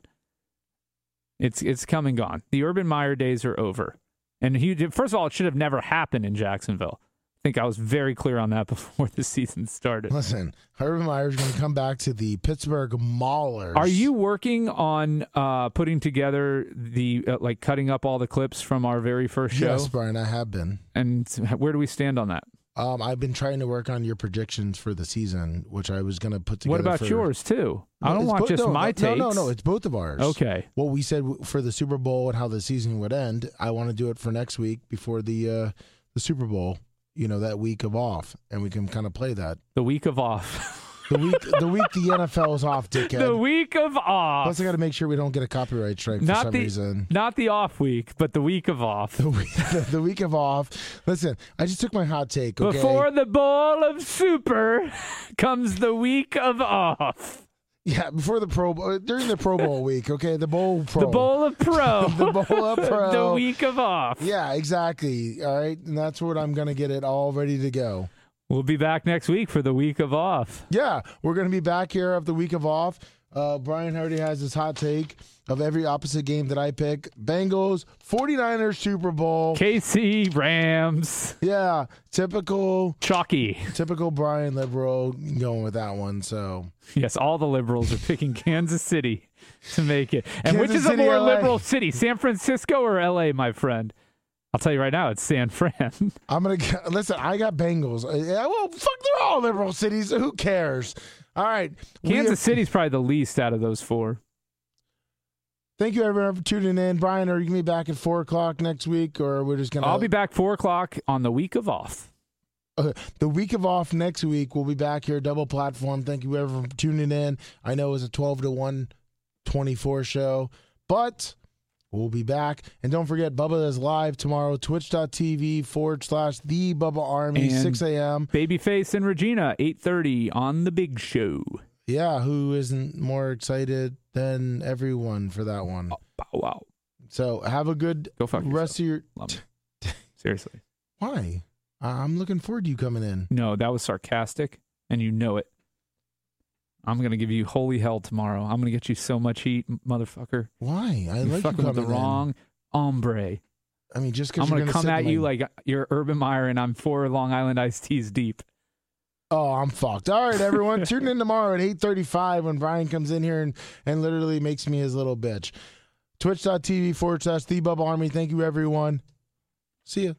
It's it's come and gone. The Urban Meyer days are over. And he did- first of all, it should have never happened in Jacksonville. I think I was very clear on that before the season started.
Listen, Urban Meyer's going to come back to the Pittsburgh Maulers.
Are you working on uh, putting together the uh, like cutting up all the clips from our very first show?
Yes, Brian, I have been.
And where do we stand on that?
Um, I've been trying to work on your predictions for the season, which I was going to put together.
What about
for-
yours too? I don't want
bo-
just
no,
my
no,
takes.
No, no, no, it's both of ours.
Okay.
What we said for the Super Bowl and how the season would end, I want to do it for next week before the uh, the Super Bowl. You know that week of off, and we can kind of play that.
The week of off.
The week, the week the NFL is off, dickhead.
the week of off.
Plus, I got to make sure we don't get a copyright strike for
not
some
the
reason.
not the off week, but the week of off.
The week, the, the week of off. Listen, I just took my hot take. Okay?
Before the bowl of super comes the week of off.
yeah, before the Pro Bowl, uh, during the Pro Bowl week. Okay, the bowl pro.
The bowl of pro.
The bowl of pro.
the week of off.
Yeah, exactly. All right, and that's what I'm gonna get it all ready to go.
We'll be back next week for the week of off.
Yeah, we're going to be back here of the week of off. Uh, Brian Hardy has his hot take of every opposite game that I pick. Bengals, 49ers Super Bowl.
KC Rams.
Yeah, typical
Chalky.
typical Brian liberal going with that one. So,
Yes, all the liberals are picking Kansas City to make it. And which
Kansas
is a more
LA.
liberal city, San Francisco or LA, my friend? I'll tell you right now, it's San Fran.
I'm going to listen, I got Bengals. Uh, Yeah, well, fuck, they're all liberal cities. Who cares? All right.
Kansas
have-
City's probably the least out of those four.
Thank you, everyone, for tuning in. Brian, are you to be back at 4 o'clock next week, or we're just to.
I'll be back four o'clock on the week of off.
Uh, the week of off next week, we'll be back here, double platform. Thank you everyone for tuning in. I know it was a 12 to 1 24 show, but we'll be back. And don't forget, Bubba is live tomorrow, twitch.tv forward slash the Bubba Army,
And-
6 a.m.
Babyface and Regina, eight thirty on the Big Show.
Yeah, who isn't more excited than everyone for that one?
Oh, bow wow.
So have a good
Go fuck
rest of your.
Seriously.
Why? I'm looking forward to you coming in.
No, that was sarcastic, and you know it. I'm gonna give you holy hell tomorrow. I'm gonna get you so much heat, motherfucker.
Why? I
You're
like you
fucking with the wrong hombre.
I mean, just
I'm gonna, come at you like uh, you're Urban Meyer, and I'm four Long Island iced teas deep.
Oh, I'm fucked. All right, everyone. Tune in tomorrow at 8.35 when Brian comes in here and, and literally makes me his little bitch. Twitch.tv forward slash The Bubba Army. Thank you, everyone. See ya.